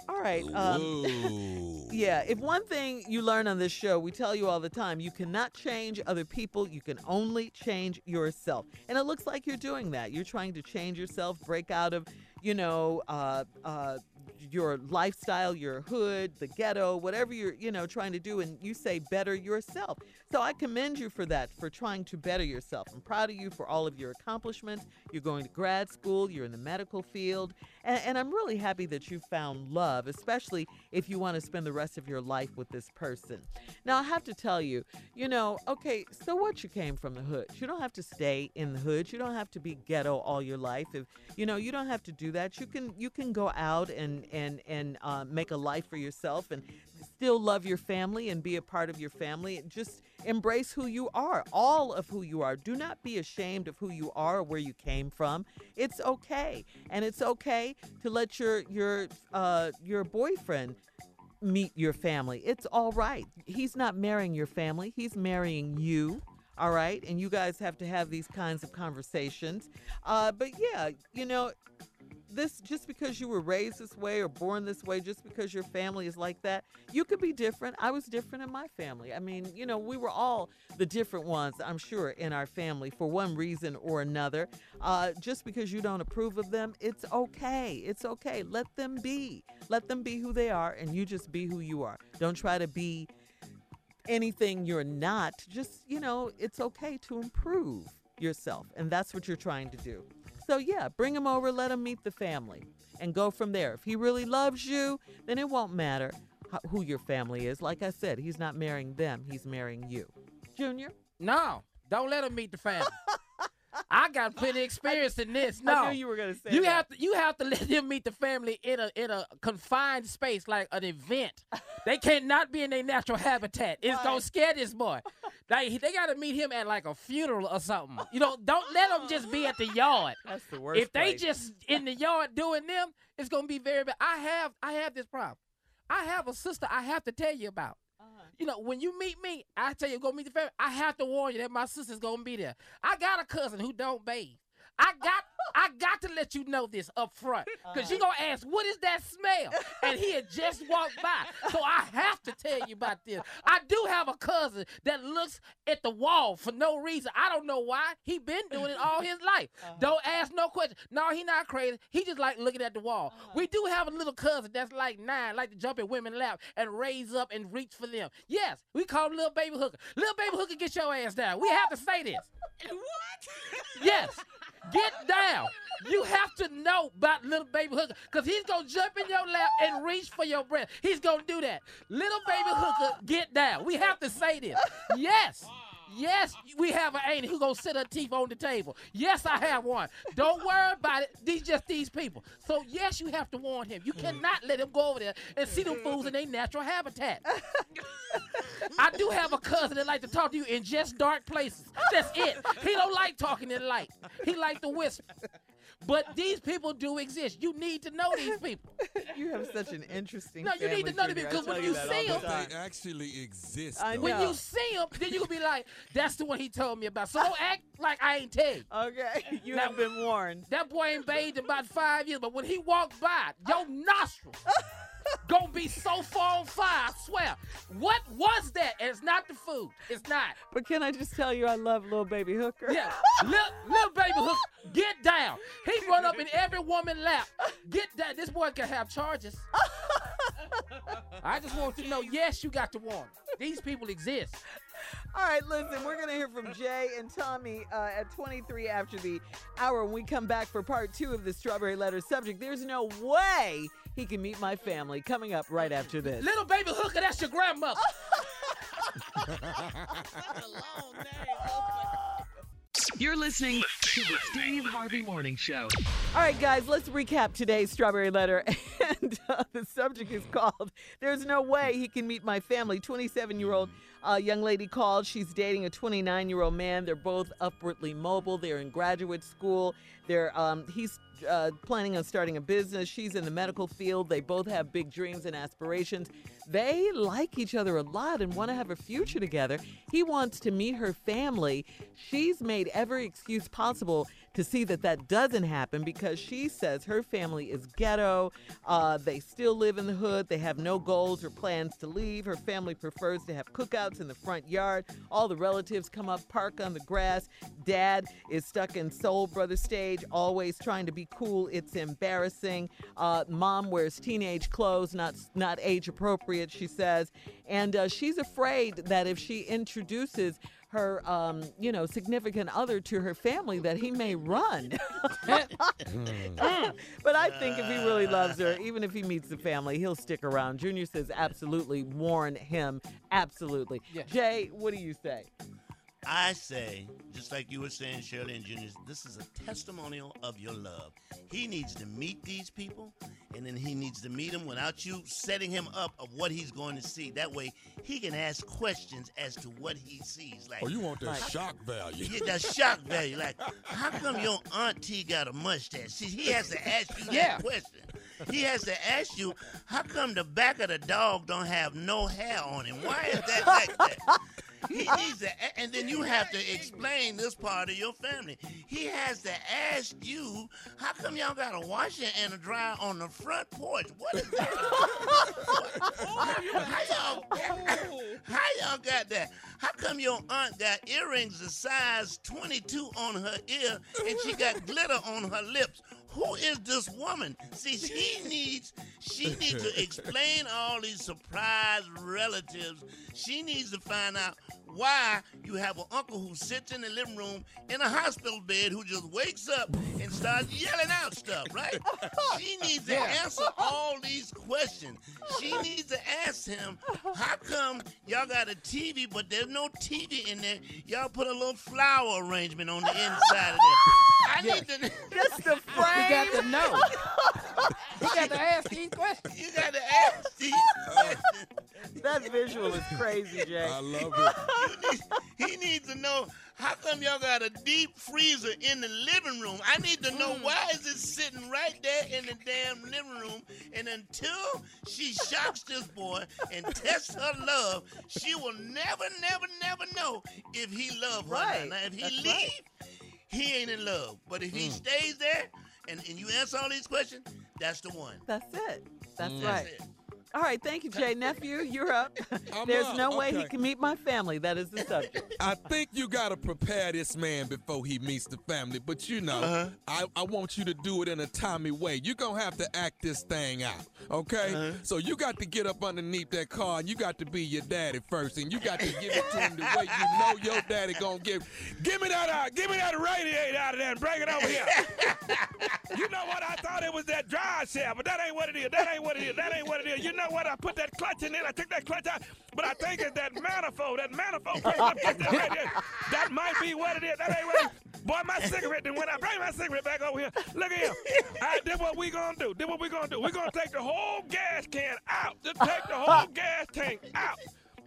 All right. Um, yeah, if one thing you learn on this show, we tell you all the time, you cannot change other people, you can only change yourself. And it looks like you're doing that. You're trying to change yourself, break out of, you know, uh, uh, your lifestyle, your hood, the ghetto, whatever you're, you know, trying to do, and you say better yourself. So I commend you for that, for trying to better yourself. I'm proud of you for all of your accomplishments. You're going to grad school, you're in the medical field, and, and I'm really happy that you found love, especially if you want to spend the rest of your life with this person. Now, I have to tell you, you know, okay, so what you came from the hood. You don't have to stay in the hood. You don't have to be ghetto all your life. If you know, you don't have to do that. You can you can go out and and and uh, make a life for yourself and still love your family and be a part of your family. Just embrace who you are, all of who you are. Do not be ashamed of who you are or where you came from. It's okay, and it's okay to let your your uh, your boyfriend meet your family. It's all right. He's not marrying your family. He's marrying you. All right, and you guys have to have these kinds of conversations. Uh, but yeah, you know, this just because you were raised this way or born this way, just because your family is like that, you could be different. I was different in my family. I mean, you know, we were all the different ones, I'm sure, in our family for one reason or another. Uh, just because you don't approve of them, it's okay. It's okay. Let them be. Let them be who they are, and you just be who you are. Don't try to be anything you're not. Just, you know, it's okay to improve yourself, and that's what you're trying to do. So, yeah, bring him over, let him meet the family, and go from there. If he really loves you, then it won't matter who your family is. Like I said, he's not marrying them, he's marrying you. Junior? No, don't let him meet the family. I got plenty of experience in this. I No, knew you were gonna say you that. have to you have to let him meet the family in a in a confined space like an event. they cannot be in their natural habitat. It's gonna scare this boy. Like they got to meet him at like a funeral or something. You know, don't let them just be at the yard. That's the worst. if they place. just in the yard doing them, it's gonna be very bad. I have I have this problem. I have a sister I have to tell you about. You know, when you meet me, I tell you go meet the family. I have to warn you that my sister's gonna be there. I got a cousin who don't bathe. I got I got to let you know this up front. because you're uh-huh. gonna ask, what is that smell? And he had just walked by. So I have to tell you about this. I do have a cousin that looks at the wall for no reason. I don't know why. He been doing it all his life. Uh-huh. Don't ask no question. No, he not crazy. He just like looking at the wall. Uh-huh. We do have a little cousin that's like nine, like to jump in women's lap and raise up and reach for them. Yes, we call him little baby hooker. Little baby hooker, get your ass down. We have to say this. what? Yes. Get down. You have to know about little baby hooker because he's going to jump in your lap and reach for your breast. He's going to do that. Little baby hooker, get down. We have to say this. Yes. Yes, we have an auntie who gonna sit her teeth on the table. Yes, I have one. Don't worry about it. These just these people. So yes, you have to warn him. You cannot let him go over there and see them fools in their natural habitat. I do have a cousin that like to talk to you in just dark places. That's it. He don't like talking in light. He like to whisper. But these people do exist. You need to know these people. You have such an interesting. No, you need to know them Junior. I because when tell you that see all the them- They actually exist. When you see them, then you'll be like, "That's the one he told me about." So don't act like I ain't tell you. Okay, you Now- have been warned. That boy ain't bathed in about five years, but when he walked by, your nostrils gonna be so far on fire. I swear. What was that? And it's not the food. It's not. But can I just tell you, I love little baby Hooker. Yeah, little, little baby Hooker, get down. He run up in every woman lap. Get down. This boy can have charges. I just want you to know, yes, you got the warn. These people exist. All right, listen, we're going to hear from Jay and Tommy uh, at 23 after the hour when we come back for part two of the Strawberry Letter subject. There's no way he can meet my family. Coming up right after this. Little baby hooker, that's your grandmother. You're listening to the Steve Harvey Morning Show. All right, guys, let's recap today's Strawberry Letter. And uh, the subject is called There's No Way He Can Meet My Family. 27 year old uh, young lady called. She's dating a 29 year old man. They're both upwardly mobile. They're in graduate school. They're um, He's uh, planning on starting a business. She's in the medical field. They both have big dreams and aspirations. They like each other a lot and want to have a future together. He wants to meet her family. She's made every excuse possible to see that that doesn't happen because she says her family is ghetto. Uh, they still live in the hood. They have no goals or plans to leave. Her family prefers to have cookouts in the front yard. All the relatives come up, park on the grass. Dad is stuck in soul brother stage, always trying to be cool. It's embarrassing. Uh, mom wears teenage clothes, not not age appropriate, she says, and uh, she's afraid that if she introduces her, um, you know, significant other to her family, that he may run. but I think if he really loves her, even if he meets the family, he'll stick around. Junior says, absolutely warn him. Absolutely. Jay, what do you say? I say, just like you were saying, Shirley and Junior, this is a testimonial of your love. He needs to meet these people, and then he needs to meet them without you setting him up of what he's going to see. That way, he can ask questions as to what he sees. Like, Oh, you want that Like- shock value. Yeah, that shock value. Like, how come your auntie got a mustache? See, he has to ask you that Yeah. question. He has to ask you, how come the back of the dog don't have no hair on him? Why is that like that? He needs to, and then you have to explain this part of your family. He has to ask you, how come y'all got a washer and a dryer on the front porch? What is that? how, y'all, oh. how y'all got that? How come your aunt got earrings the size 22 on her ear and she got glitter on her lips? Who is this woman? See, she needs she needs to explain all these surprise relatives. She needs to find out why you have an uncle who sits in the living room in a hospital bed who just wakes up and starts yelling out stuff, right? She needs to answer all these questions. She needs to ask him, how come y'all got a TV but there's no TV in there? Y'all put a little flower arrangement on the inside of there. I need to Just the frame. You got to know. You got to ask these questions. You got to ask these questions. That visual is crazy, Jay. I love it. He needs to know how come y'all got a deep freezer in the living room. I need to know mm. why is it sitting right there in the damn living room. And until she shocks this boy and tests her love, she will never, never, never know if he love her. or. Right. Now, if he That's leave, right. He ain't in love. But if he stays there and, and you answer all these questions, that's the one. That's it. That's Mm. right. That's it. All right, thank you, Jay. Nephew, you're up. I'm There's up, no way he can meet my family. That is the subject. I think you gotta prepare this man before he meets the family, but you know, Uh-huh. I, I want you to do it in a timely way. You're gonna have to act this thing out, okay? Uh-huh. So you got to get up underneath that car and you got to be your daddy first, and you got to give it to him the way you know your daddy gonna give. Give me that out, give me that radiator out of there and bring it over here. you know what? I thought it was that dry shaft, but that ain't what it is. That ain't what it is. That ain't what it is. You know know what? I put that clutch in it. I took that clutch out, but I think it's that manifold. That manifold. that, that might be what it is. That ain't right. Boy, my cigarette then went out. Bring my cigarette back over here. Look at here. I did what we gonna do. This what we gonna do. we gonna take the whole gas can out. Just take the whole gas tank out.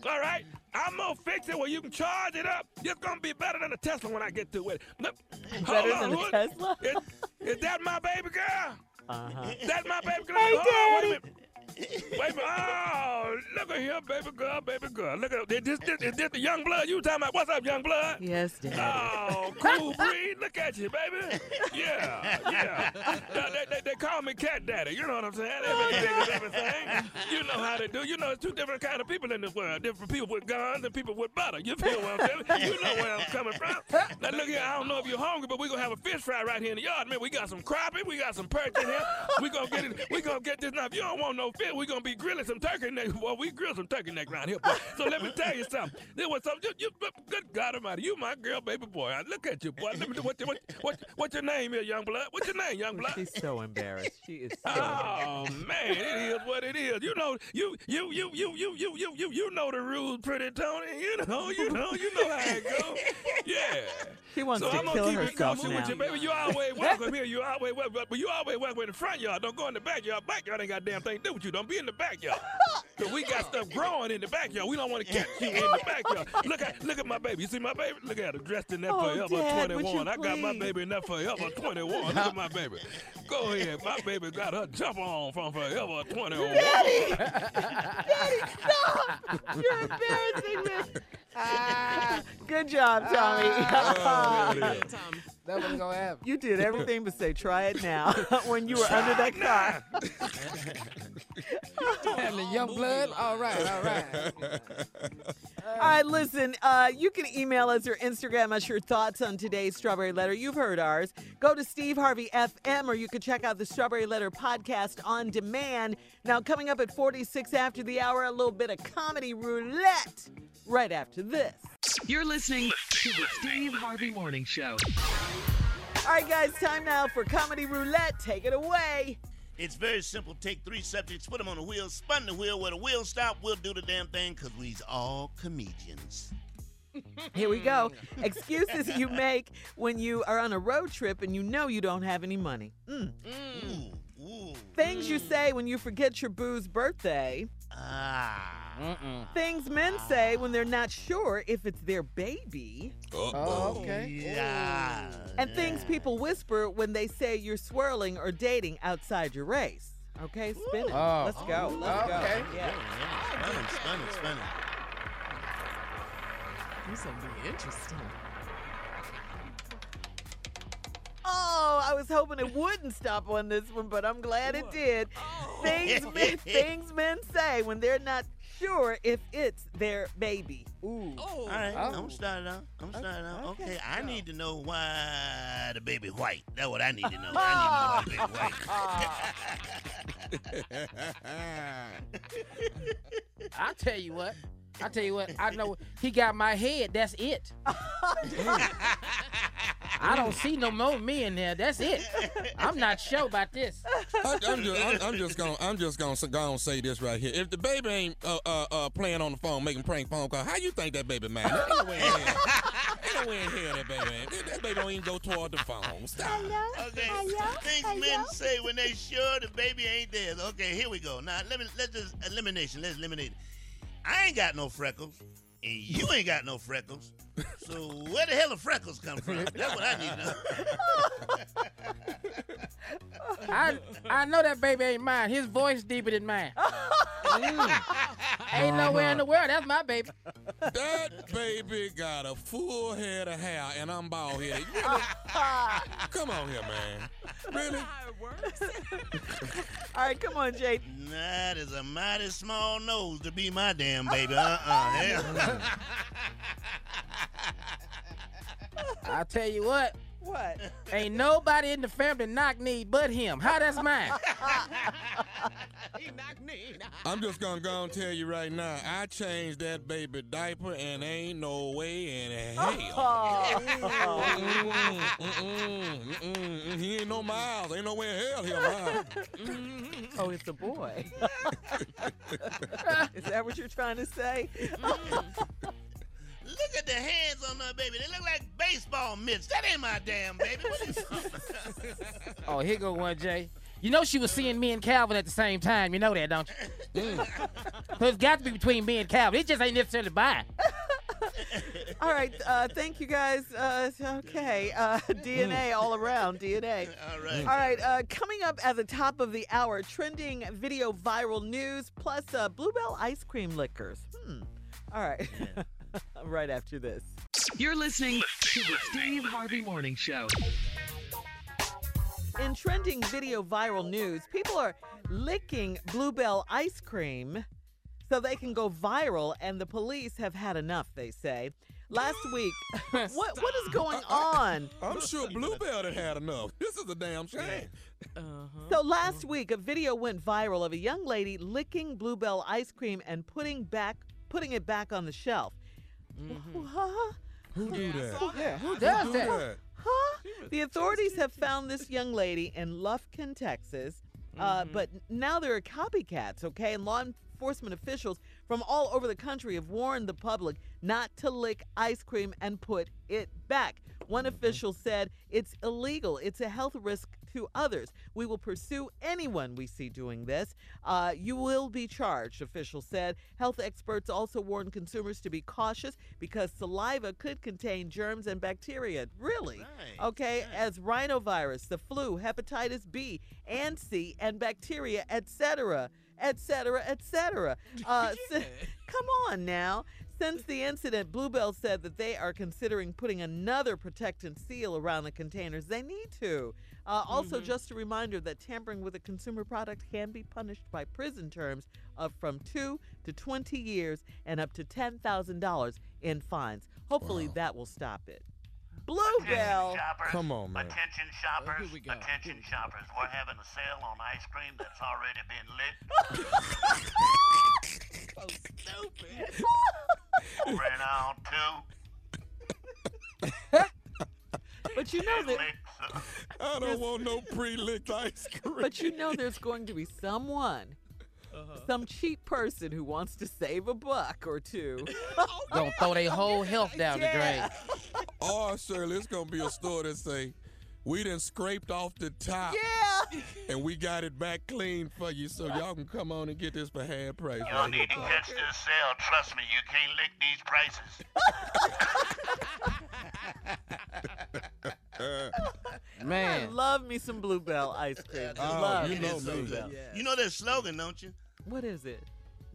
All right? I'm gonna fix it where you can charge it up. It's gonna be better than a Tesla when I get through with it. Look, Better on, than a Tesla? Is, is that my baby girl? Uh-huh. That my baby girl? Hey, Hold on, wait a Daddy. Minute. Oh, look at here, baby girl, baby girl. Look at this, this, is this the young blood you talking about? What's up, young blood? Yes, Daddy. Oh, cool breed. Look at you, baby. Yeah, yeah. They, they, they, they call me cat daddy. You know what I'm saying? Everything is everything. You know how they do. You know, it's two different kind of people in this world. Different people with guns and people with butter. You feel what I'm telling you? You know where I'm coming from. Now look here. I don't know if you're hungry, but we're gonna have a fish fry right here in the yard. Man, we got some crappie. We got some perch in here. We're gonna get it. We're gonna get this. Now, if you don't want no fish, we gonna be grilling some turkey neck. Well, we grill some turkey neck around here. Boy. So let me tell you something. There was some. You, you, good God Almighty, you my girl, baby boy. I look at you, boy. Let me. What, what, what, what's your name here, young blood? What's your name, young blood? She's so embarrassed. She is so Oh man, it is what it is. You know, you you you you you you you you you know the rules, pretty Tony. You know, you know, you know how it go. Yeah. She wants so to I'm gonna kill keep it herself now. with you, baby. You always welcome here. You always welcome, but you always welcome in the front yard. Don't go in the backyard. Backyard ain't got damn thing to do with you. Don't be in the backyard. Cause we got stuff growing in the backyard. We don't want to catch you in the backyard. Look at look at my baby. You see my baby? Look at her dressed in that Oh, forever Dad, 21. I got my baby in that forever 21. Look at my baby. Go ahead. My baby got her jump on from forever 21. Daddy! Daddy, stop! You're embarrassing me. Ah, good job, Tommy. Oh, there it is. That wasn't gonna happen. You did everything but say try it now when you were under that car. Having the young blood. All right, all right. All right, listen, uh, you can email us or Instagram us your thoughts on today's Strawberry Letter. You've heard ours. Go to Steve Harvey FM or you can check out the Strawberry Letter podcast on demand. Now, coming up at 46 after the hour, a little bit of comedy roulette right after this. You're listening to the Steve Harvey Morning Show. All right, guys, time now for comedy roulette. Take it away. It's very simple. Take three subjects, put them on the wheel, spun the wheel. Where the wheel stop, we'll do the damn thing because we's all comedians. Here we go. Excuses you make when you are on a road trip and you know you don't have any money. Mm. Things you say when you forget your boo's birthday. Ah. Things men say when they're not sure if it's their baby. Oh, oh, okay. Yeah. And things people whisper when they say you're swirling or dating outside your race. Okay, spin it. Oh. Let's go. Let's oh, Okay. go. Yeah. Spinning, spinning, spinning. This will be interesting. Oh, I was hoping it wouldn't stop on this one, but I'm glad it did. Oh. Things men, things men say when they're not sure if it's their baby. Ooh. Oh, All right, Oh. I'm starting out. I'm starting out. Okay. Okay, I need to know why the baby white. That's what I need to know. I need to know why the baby white. I tell you what. I tell you what. I know he got my head. That's it. I don't see no more me in there. That's it. I'm not sure about this. I, I'm just, I'm, I'm just gonna, I'm just gonna, s- gonna say this right here. If the baby ain't uh, uh, uh, playing on the phone, making prank phone call, how you think that baby man? Ain't no way in hell. Ain't no way in hell that baby. Ain't. That baby don't even go toward the phone. Stop. Okay, Hello? things men say when they sure the baby ain't there. Okay, here we go. Now let me let's just elimination. Let's eliminate. it. I ain't got no freckles, and you ain't got no freckles. So where the hell the freckles come from? That's what I need to know. I I know that baby ain't mine. His voice deeper than mine. Mm. Ain't nowhere in the world. That's my baby. That baby got a full head of hair, and I'm bald headed. Really? Come on here, man. Really? All right, come on, Jay. That is a mighty small nose to be my damn baby. Uh-uh. Hell. I tell you what. What? Ain't nobody in the family knock knee but him. How that's mine? He knock knee. I'm just gonna go and tell you right now. I changed that baby diaper, and ain't no way in hell. Oh, mm-mm, mm-mm, mm-mm. He ain't no miles. Ain't no way in hell he'll miles. Oh, it's a boy. Is that what you're trying to say? Look at the hands on that baby. They look like baseball mitts. That ain't my damn baby. What is Oh, here go one, Jay. You know she was seeing me and Calvin at the same time. You know that, don't you? Mm. so it's got to be between me and Calvin. It just ain't necessarily mine. All right. Uh, thank you guys. Uh, okay. Uh, DNA all around. DNA. All right. All right. Uh, coming up at the top of the hour, trending video viral news plus uh, Blue Bell ice cream lickers. Hmm. All right. right after this. You're listening to the Steve Harvey Morning Show. In trending video viral news, people are licking Blue Bell ice cream so they can go viral, and the police have had enough, they say. Last week, what what is going on? I'm sure Blue Bell had had enough. This is a damn shame. Uh-huh. So last week, a video went viral of a young lady licking Blue Bell ice cream and putting back putting it back on the shelf. Mm-hmm. Huh? Who do that? Yeah, who does do that? that? Huh? The authorities have found this young lady in Lufkin, Texas, uh, mm-hmm. but now there are copycats, okay? And law enforcement officials from all over the country have warned the public not to lick ice cream and put it back. One mm-hmm. official said it's illegal, it's a health risk to others. We will pursue anyone we see doing this. Uh, you will be charged, officials said. Health experts also warn consumers to be cautious because saliva could contain germs and bacteria. Really? Okay, as rhinovirus, the flu, hepatitis B and C, and bacteria, etc., etc., etc. Uh, come on now. Since the incident, Blue Bell said that they are considering putting another protectant seal around the containers. They need to. Uh, also, just a reminder that tampering with a consumer product can be punished by prison terms of from two to 20 years and up to $10,000 in fines. Hopefully, that will stop it. Blue Bell. Shoppers, Come on, man. Attention shoppers. here we go. Attention shoppers. We're having a sale on ice cream that's already been lit. so stupid. Over in two. But you know that. I don't want no pre-licked ice cream. But you know there's going to be someone, uh-huh. some cheap person who wants to save a buck or two. Oh, gonna throw their whole health down the drain. Or oh, Shirley, it's gonna be a store that say, "We done scraped off the top, yeah, and we got it back clean for you, so y'all can come on and get this for half price." You don't need to catch this sale. Trust me, you can't lick these prices. I Man. love me some Blue Bell ice cream. Oh, love you know some me. Blue Bell. You know their slogan, don't you? What is it?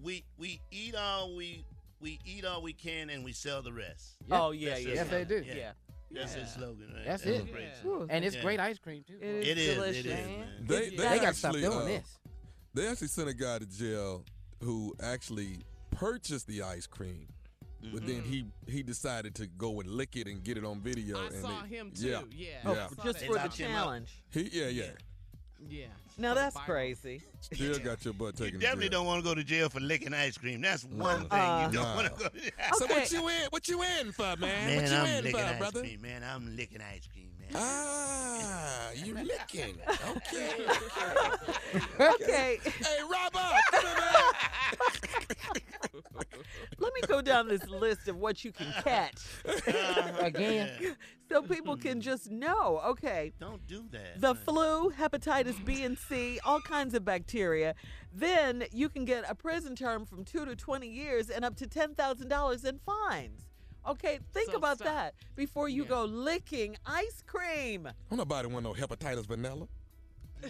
We we eat all we we eat all we can and we sell the rest. Oh yeah, That's yeah. their Yes, they slogan. do. Yeah. That's Yeah. his slogan, right? That's That's it. great Yeah. And it's Yeah. great ice cream too. It is It is, delicious. it is, man. They, they, They gotta stop actually, doing uh, this. They actually sent a guy to jail who actually purchased the ice cream, but then he he decided to go and lick it and get it on video. I and saw they- him too. Yeah, Yeah. Oh, yeah. saw just that. for the locked him up. challenge. He, yeah, yeah. Yeah. Now that's viral. crazy. Still got your butt You taken. to definitely jail. don't want to go to jail for licking ice cream. That's one thing Uh, you don't Nah. want to go to jail. So Okay. what you in? What you in for, man? Man, what you I'm in licking for, ice brother? cream, man. I'm licking ice cream, man. Ah, you licking? Okay. Okay, hey, Robert, come let me go down this list of what you can catch Again. So people can just know. Okay. Don't do that. The flu, hepatitis B and C, all kinds of bacteria. Then you can get a prison term from two to 20 years and up to $10,000 in fines. Okay, think So about stop. that before you go licking ice cream. Don't nobody want no hepatitis vanilla.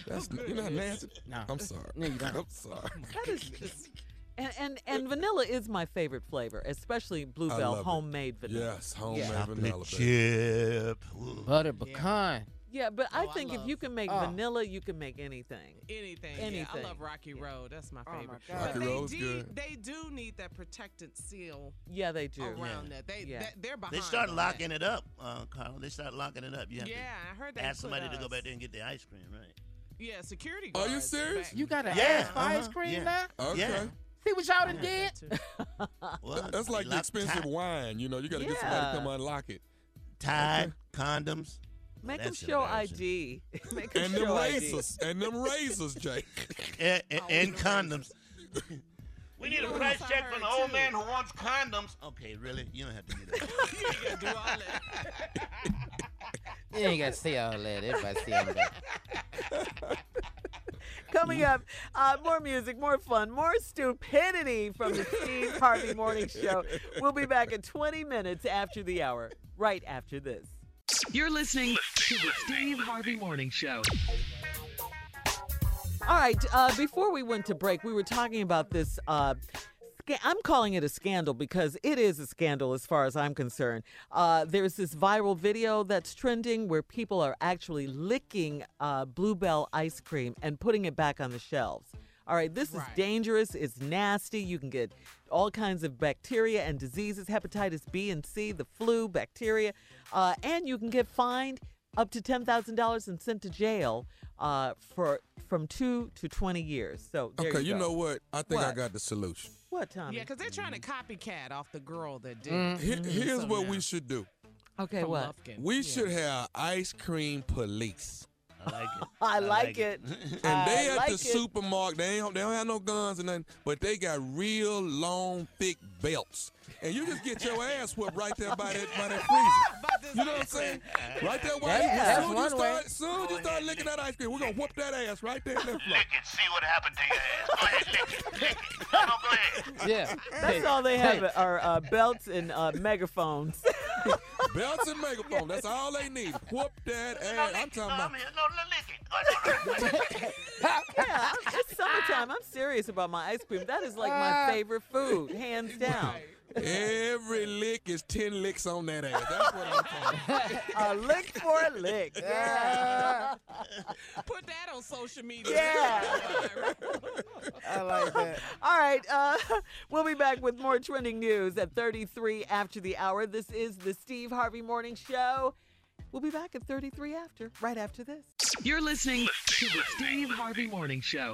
That's you know how nasty. No. I'm sorry. No, you don't. I'm sorry. That is just. And, and and vanilla is my favorite flavor, especially Blue Bell love it. homemade vanilla. Yes, homemade Yeah. vanilla. chip. Butter pecan. Yeah, but I Oh, I think if love- you can make Oh. vanilla, you can make anything. Anything. Yeah, I love Rocky Road. That's my Oh, my favorite. But Rocky they Road's do, good. They do need that protected seal Yeah, they do. around that. They, Yeah. they they're behind. They start on locking that. it up, uh, Carl. They start locking it up. You have Yeah, I heard to they ask put somebody to go back there and get the ice cream, right? Yeah, security Are you serious? You got to Yeah, ask for ice uh-huh, cream yeah. now? Okay. Yeah. See what y'all done did? that too. Well, That's like the expensive Tide, wine. You know, you got to get somebody to come unlock it. Tide condoms. Make them That's show. ID. Make them And them show ID. razors. And them razors, Jake. and, and, and condoms. we need a know price check I from the old too? man who wants condoms. Okay, really? You don't have to do that. you ain't gotta do all that. You ain't got to say all that. Everybody see all that. Coming up, uh, more music, more fun, more stupidity from the Steve Harvey Morning Show. We'll be back in 20 minutes after the hour, right after this. You're listening to the Steve Harvey Morning Show. All right, uh, before we went to break, we were talking about this. Uh, sca- I'm calling it a scandal because it is a scandal as far as I'm concerned. Uh, there's this viral video that's trending where people are actually licking uh, Blue Bell ice cream and putting it back on the shelves. All right, this is dangerous. It's nasty. You can get all kinds of bacteria and diseases, hepatitis B and C, the flu, bacteria, uh, and you can get fined up to ten thousand dollars and sent to jail uh, for from two to twenty years. So there Okay, you, you know what? I think I got the solution. What, Tommy? Yeah, because they're trying to copycat off the girl that did. Mm. it. Here's So what now- we should do. okay, from what? Lufkin. We Yeah. should have ice cream police. I like it. I like it. And I they at like the it. supermarket, they don't, they don't have no guns and nothing, but they got real long, thick belts. And you just get your ass whooped right there by that, by that freezer. You know what I'm saying? Right there, while That's- you, that's soon you one way. start, soon you start licking that ice cream, we're gonna whoop that ass right there in that floor. Lick it. See what happened to your ass. Go ahead, lick it. Lick it. No, no, go ahead. Yeah. That's all they have are uh, belts and uh, megaphones. Belts and megaphone, that's all they need. Whoop that ass. I'm talking No, about. I'm here. No, no, lick it. Go ahead, no, no, lick it. yeah, I'm- it's summertime. I'm serious about my ice cream. That is like my favorite food, hands down. Every lick is 10 licks on that ass. That's what I'm talking about. a lick for a lick. Yeah. Put that on social media. Yeah. I like that. All right. Uh, we'll be back with more trending news at 33 after the hour. This is the Steve Harvey Morning Show. We'll be back at 33 after, right after this. You're listening to the Steve Harvey Morning Show.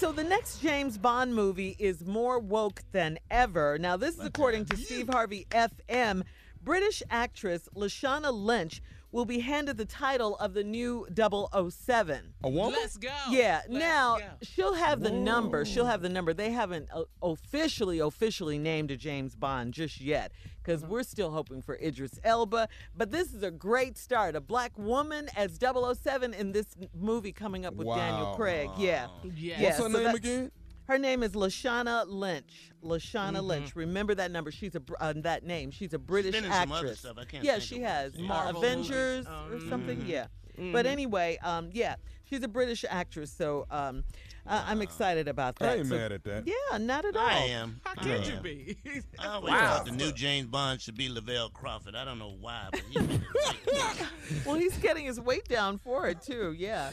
So the next James Bond movie is more woke than ever. Now, this is according to Steve Harvey FM. British actress Lashana Lynch will be handed the title of the new 007. A woman? Let's go. Yeah, Let's now go. she'll have the number. She'll have the number. They haven't uh, officially, officially named a James Bond just yet because we're still hoping for Idris Elba. But this is a great start. A black woman as 007 in this movie coming up with Daniel Craig. Yeah. Yeah. Yeah, What's her so name that- again? Her name is Lashana Lynch. Lashana Mm-hmm. Lynch. Remember that number. She's a uh, that name. She's a British been in actress. some other stuff. I can't yeah, think she of has. it is. Uh, Marvel Avengers movies. or something. Mhm. Yeah. Mm-hmm. But anyway, um, yeah, she's a British actress. So um, I- I'm excited about that. I ain't So- mad at that. Yeah, not at all. I am. How I could you am. be? I always Wow. thought the new James Bond should be Lavell Crawford. I don't know why, but he. Well, he's getting his weight down for it too. Yeah.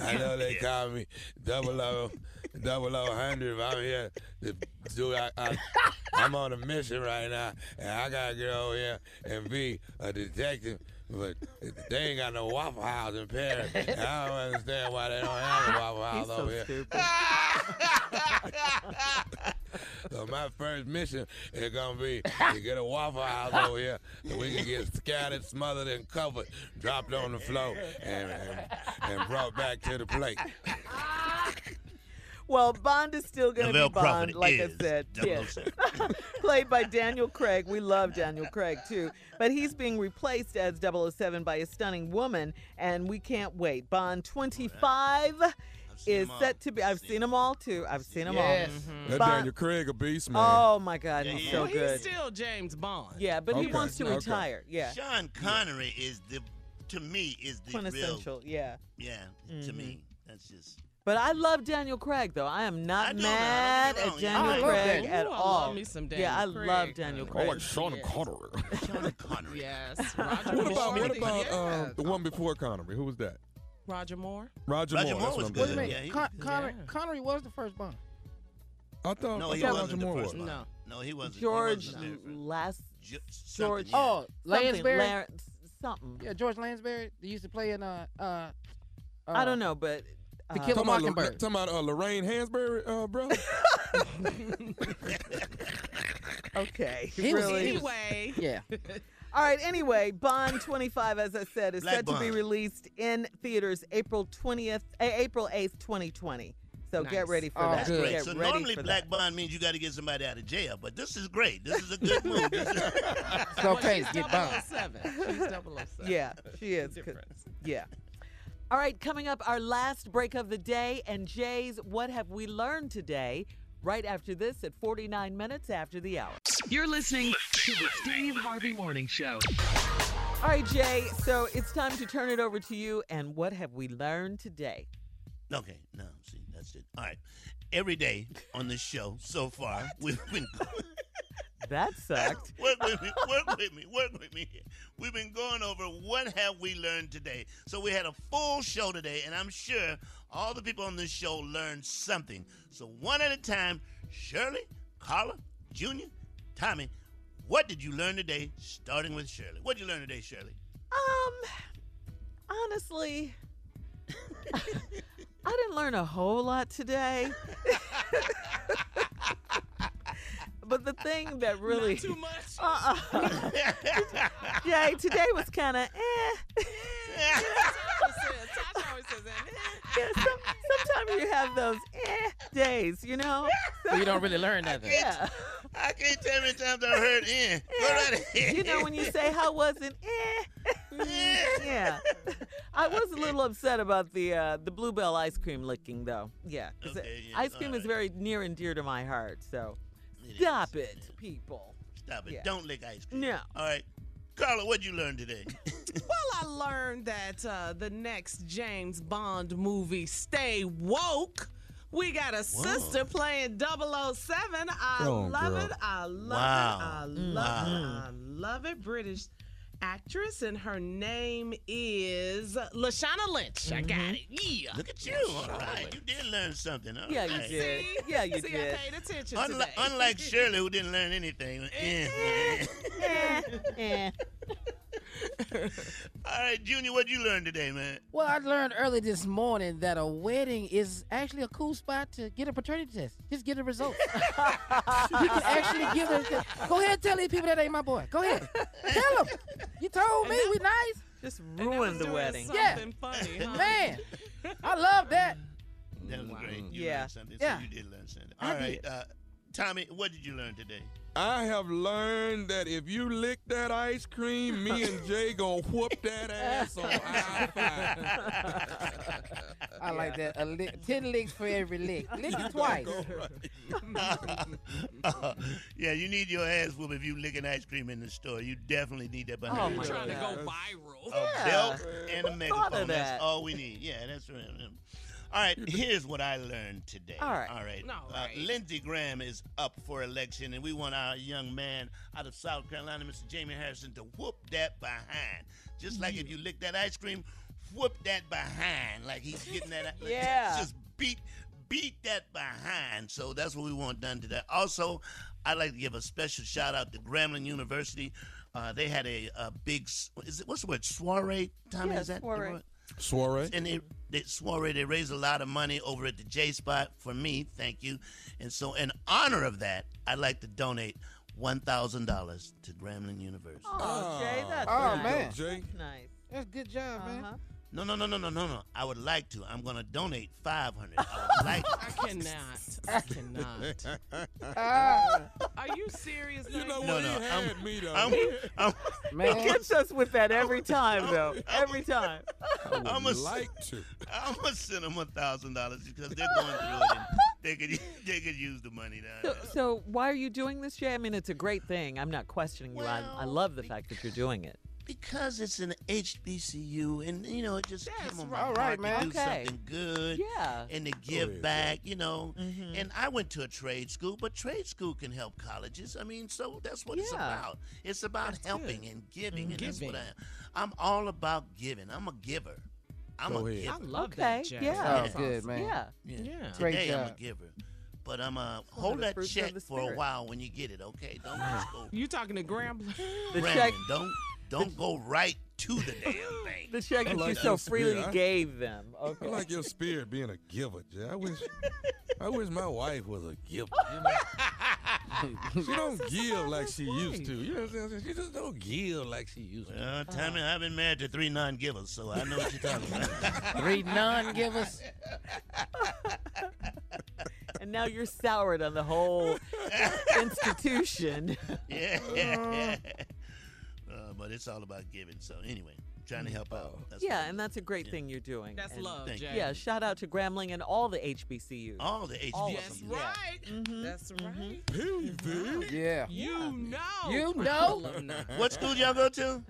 I know they call me double O, double O hundred. I'm here to do. I, I, I'm on a mission right now, and I gotta get over here and be a detective. But they ain't got no Waffle House in Paris. I don't understand why they don't have a Waffle House so over here. So my first mission is gonna be to get a Waffle House over here so we can get scattered, smothered, and covered, dropped on the floor, and, and, and brought back to the plate. Well, Bond is still going to be Bond, Crawford like I said. Yes. Played by Daniel Craig. We love Daniel Craig too. But he's being replaced as 007 by a stunning woman, and we can't wait. Bond 25 seen is set to be. I've seen them all too. I've seen them all. Yes. That Bond- Daniel Craig a beast, man. Oh my God, Yeah, he's yeah. so well, he's good. still James Bond. Yeah, but he wants to okay. retire. Yeah. Sean Connery is the, to me, is the real. Quintessential. Yeah. Yeah, to me, mm-hmm. that's just. But I love Daniel Craig, though. I am not I mad don't at. Daniel I Craig at Ooh, I all. love me some yeah, I Daniel love Craig. Daniel I Craig. like Sean Yes. Connery. Sean Connery. Yes. Roger What about what about Yes. um, the one before Connery? Who was that? Roger Moore? Roger, Roger Moore. Moore was good. Wait a Yeah, he Con- was- Connery, yeah. Connery was the first Bond. I thought No, I he thought wasn't Roger Moore was. one. No. No, he wasn't. he George wasn't. Last Ju- George. yeah. Oh, something, Lansbury. Lar- something. Yeah, George Lansbury. They used to play in uh uh. uh I don't know, but To Kill a Talking about, Mockingbird. talking about uh, Lorraine Hansberry, uh, bro. okay, He was- really. he was- Anyway. Yeah. All right. Anyway, Bond 25, as I said, is Black set to be Bond. released in theaters April 20th, eh, April 8th, 2020. So get Nice. ready for Oh, that. good. Great. Get So ready normally for black that. bond means you got to get somebody out of jail, but this is great. This is a good move. This is- It's okay to get Bond. 007. She's 007. Yeah, she is. 'cause- Difference. Yeah. All right, coming up, our last break of the day. And Jay's What Have We Learned Today? Right after this at 49 minutes after the hour. You're listening to the Steve Harvey Morning Show. All right, Jay, so it's time to turn it over to you. And what have we learned today? okay, no, see, that's it. All right. Every day on this show so far, we've been. That sucked. work with me, work with me, work with me. We've been going over what have we learned today. So we had a full show today, and I'm sure all the people on this show learned something. So one at a time, Shirley, Carla, Junior, Tommy, what did you learn today? Starting with Shirley. What did you learn today, Shirley? Um, honestly, I didn't learn a whole lot today. but the thing that really Not too much. uh-uh. Jay, today was kind of eh. Tasha always says that. Yeah, some, sometimes you have those eh days, you know. So you don't really learn nothing. Yeah, I can't tell how many times I've heard in. Go right ahead. you know when you say how was it? Eh. yeah, I was a little upset about the uh, the Blue Bell ice cream licking though. Yeah, 'cause Okay, yeah, ice cream is very near and dear to my heart. So It stop is. it, people. Stop it. Yeah. Don't lick ice cream. No. All right. Carla, what'd you learn today? Well, I learned that uh, the next James Bond movie, Stay Woke, we got a sister playing 007. I Oh, love girl. it. I love Wow. it. I love Wow. it. I love it. British actress, and her name is Lashana Lynch. I got it. Yeah. Look at you. All right. You did learn something. All Yeah, you did. See? Yeah, you See, did. I paid attention Unli- today. unlike Shirley, who didn't learn anything. Eh. Eh, eh. All right, Junior, what'd you learn today, man? Well, I learned early this morning that a wedding is actually a cool spot to get a paternity test. Just get the results. you can actually give it. Go ahead and tell these people that ain't my boy. Go ahead. Tell them. You told me we nice. Just And ruined the doing wedding. Yeah. Funny, huh? Man, I love that. That was great. You Yeah. learned something. Yeah. So you did learn something. I All right, did. uh, Tommy, what did you learn today? I have learned that if you lick that ice cream, me and Jay gonna whoop that ass on I five. I like that. A lick, ten licks for every lick. Lick it twice. yeah, you need your ass whoop if you licking ice cream in the store. You definitely need that behind Oh, the my truck. Trying to go viral. A Yeah. belt and a Who megaphone. of That's all we need. Yeah, that's right. All right, here's what I learned today. All right. All right. All Uh, right. Lindsey Graham is up for election, and we want our young man out of South Carolina, Mr. Jamie Harrison, to whoop that behind. Just like if you lick that ice cream, whoop that behind. Like he's getting that. Yeah. Just beat beat that behind. So that's what we want done today. Also, I'd like to give a special shout out to Grambling University. Uh, they had a, a big, is it what's the word? Soiree. Tommy, Yeah, is that soiree. Word? Soiree. And they, they soiree, they raised a lot of money over at the J Spot for me. Thank you. And so, in honor of that, I'd like to donate one thousand dollars to Grambling University. Oh, Jay, that's ah. Oh, nice. man. Jay. Nice. That's good job, man. Uh-huh. No, no, no, no, no, no, no. I would like to. I'm going to donate five hundred. I would like. I cannot. I cannot. Ah, Are you serious? You know No, what? no, he I'm- had me though. I'm, I'm, He man. gets us with that every time, though. Every time. I would I'm a- like to. I'm gonna send them a thousand dollars because they're going through it. They could they could use the money now. So, so why are you doing this, Jay? I mean, it's a great thing. I'm not questioning you. I, I love the fact that you're doing it. Because it's an HBCU, and you know, it just came on my All right, heart man. to do Okay. something good, Yeah. and to give ahead, back, you know. Mhm. And I went to a trade school, but trade school can help colleges. I mean, so that's what it's Yeah. about. It's about That's helping good. and giving, and that's what Giving. I am. I'm all about giving. I'm a giver. I'm Go a ahead. giver. I love Okay, that, Jay. yeah. Yeah. good, man. Yeah. Yeah. Yeah. Great Today I'm a job. giver. But I'm uh, one hold the that fruits of check the for a spirit. while when you get it, okay? Don't just go You talking to Grambling? The rambling. check, Don't don't go right to the damn thing. the check I that you so your freely spirit. I- gave them. I like your spirit being a giver, Jay. I wish, I wish my wife was a giver. You know? she don't give like she used to. You know what I'm saying? She just don't give like she used to. Uh, Tommy, I've been married to three non-givers, so I know what you're talking about. Three non-givers. and now you're soured on the whole institution. yeah. Uh, but it's all about giving. So anyway, trying to help out. That's yeah, and that's a great Yeah. thing you're doing. That's And- love, Jay. Yeah, shout out to Grambling and all the HBCUs. all the All That's HBCUs. them. right. Mhm. That's right. Period. Yeah. You know. You know. What school y'all go to?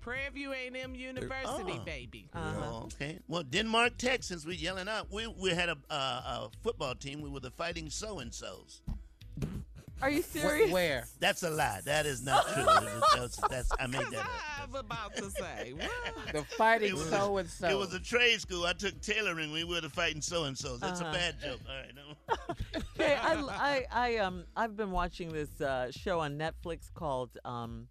Prairie View A&M University, Oh. baby. Uh-huh. Oh, okay. Well, Denmark Tech, since we yelling out, we, we had a, uh, a football team. We were the Fighting So and So's. Are you Wh- serious? Where? That's a lie. That is not true. That's, that's, I made that up. I'm about to say. What? The fighting so and so. It was a trade school. I took tailoring. We were the Fighting So and so. That's Uh-huh. a bad joke. All right. No. Okay, I, I, I, um, I've been watching this uh, show on Netflix called, um,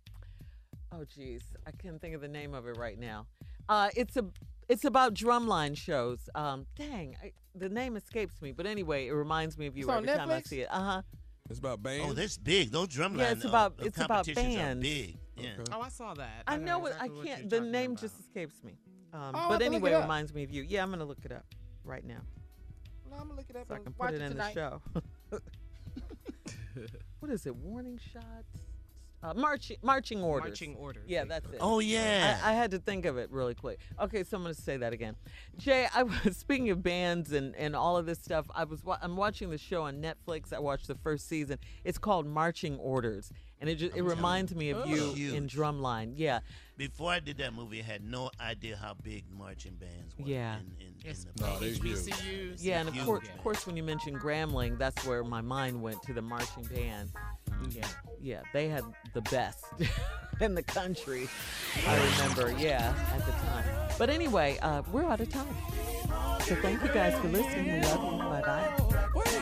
oh, geez, I can't think of the name of it right now. Uh, it's a, it's about drumline shows. Um, dang, I, the name escapes me, but anyway, it reminds me of you It's on every time I see it. Uh huh. It's about bands. Oh, that's big. Those drumline Yeah, it's uh, about- uh, it's about competitions are bands. big. Yeah. Okay. Oh, I saw that. I know what exactly I can't. you're The name about. just escapes me. Um, Oh, but have to look anyway, it it reminds me of you. Yeah, I'm gonna look it up right now No, I'm gonna look it up so I can watch put it in tonight. the show. what is it? Warning shots. Uh, marching marching orders. Marching orders. Yeah, that's it. Oh yeah. I, I had to think of it really quick. Okay, so I'm going to say that again. Jay, I was speaking of bands and, and all of this stuff. I was I'm watching the show on Netflix. I watched the first season. It's called Marching Orders, and it just, it reminds me of you Huge. in Drumline. Yeah, Before I did that movie, I had no idea how big marching bands were. Yeah. In, in, It's in the No, they huge. HBCUs. yeah, and of Huge course, of course, when you mentioned Grambling, that's where my mind went to the marching band. Yeah, yeah, they had the best in the country. I remember, yeah, at the time. But anyway, uh, we're out of time. So thank you guys for listening. We love you. Bye bye.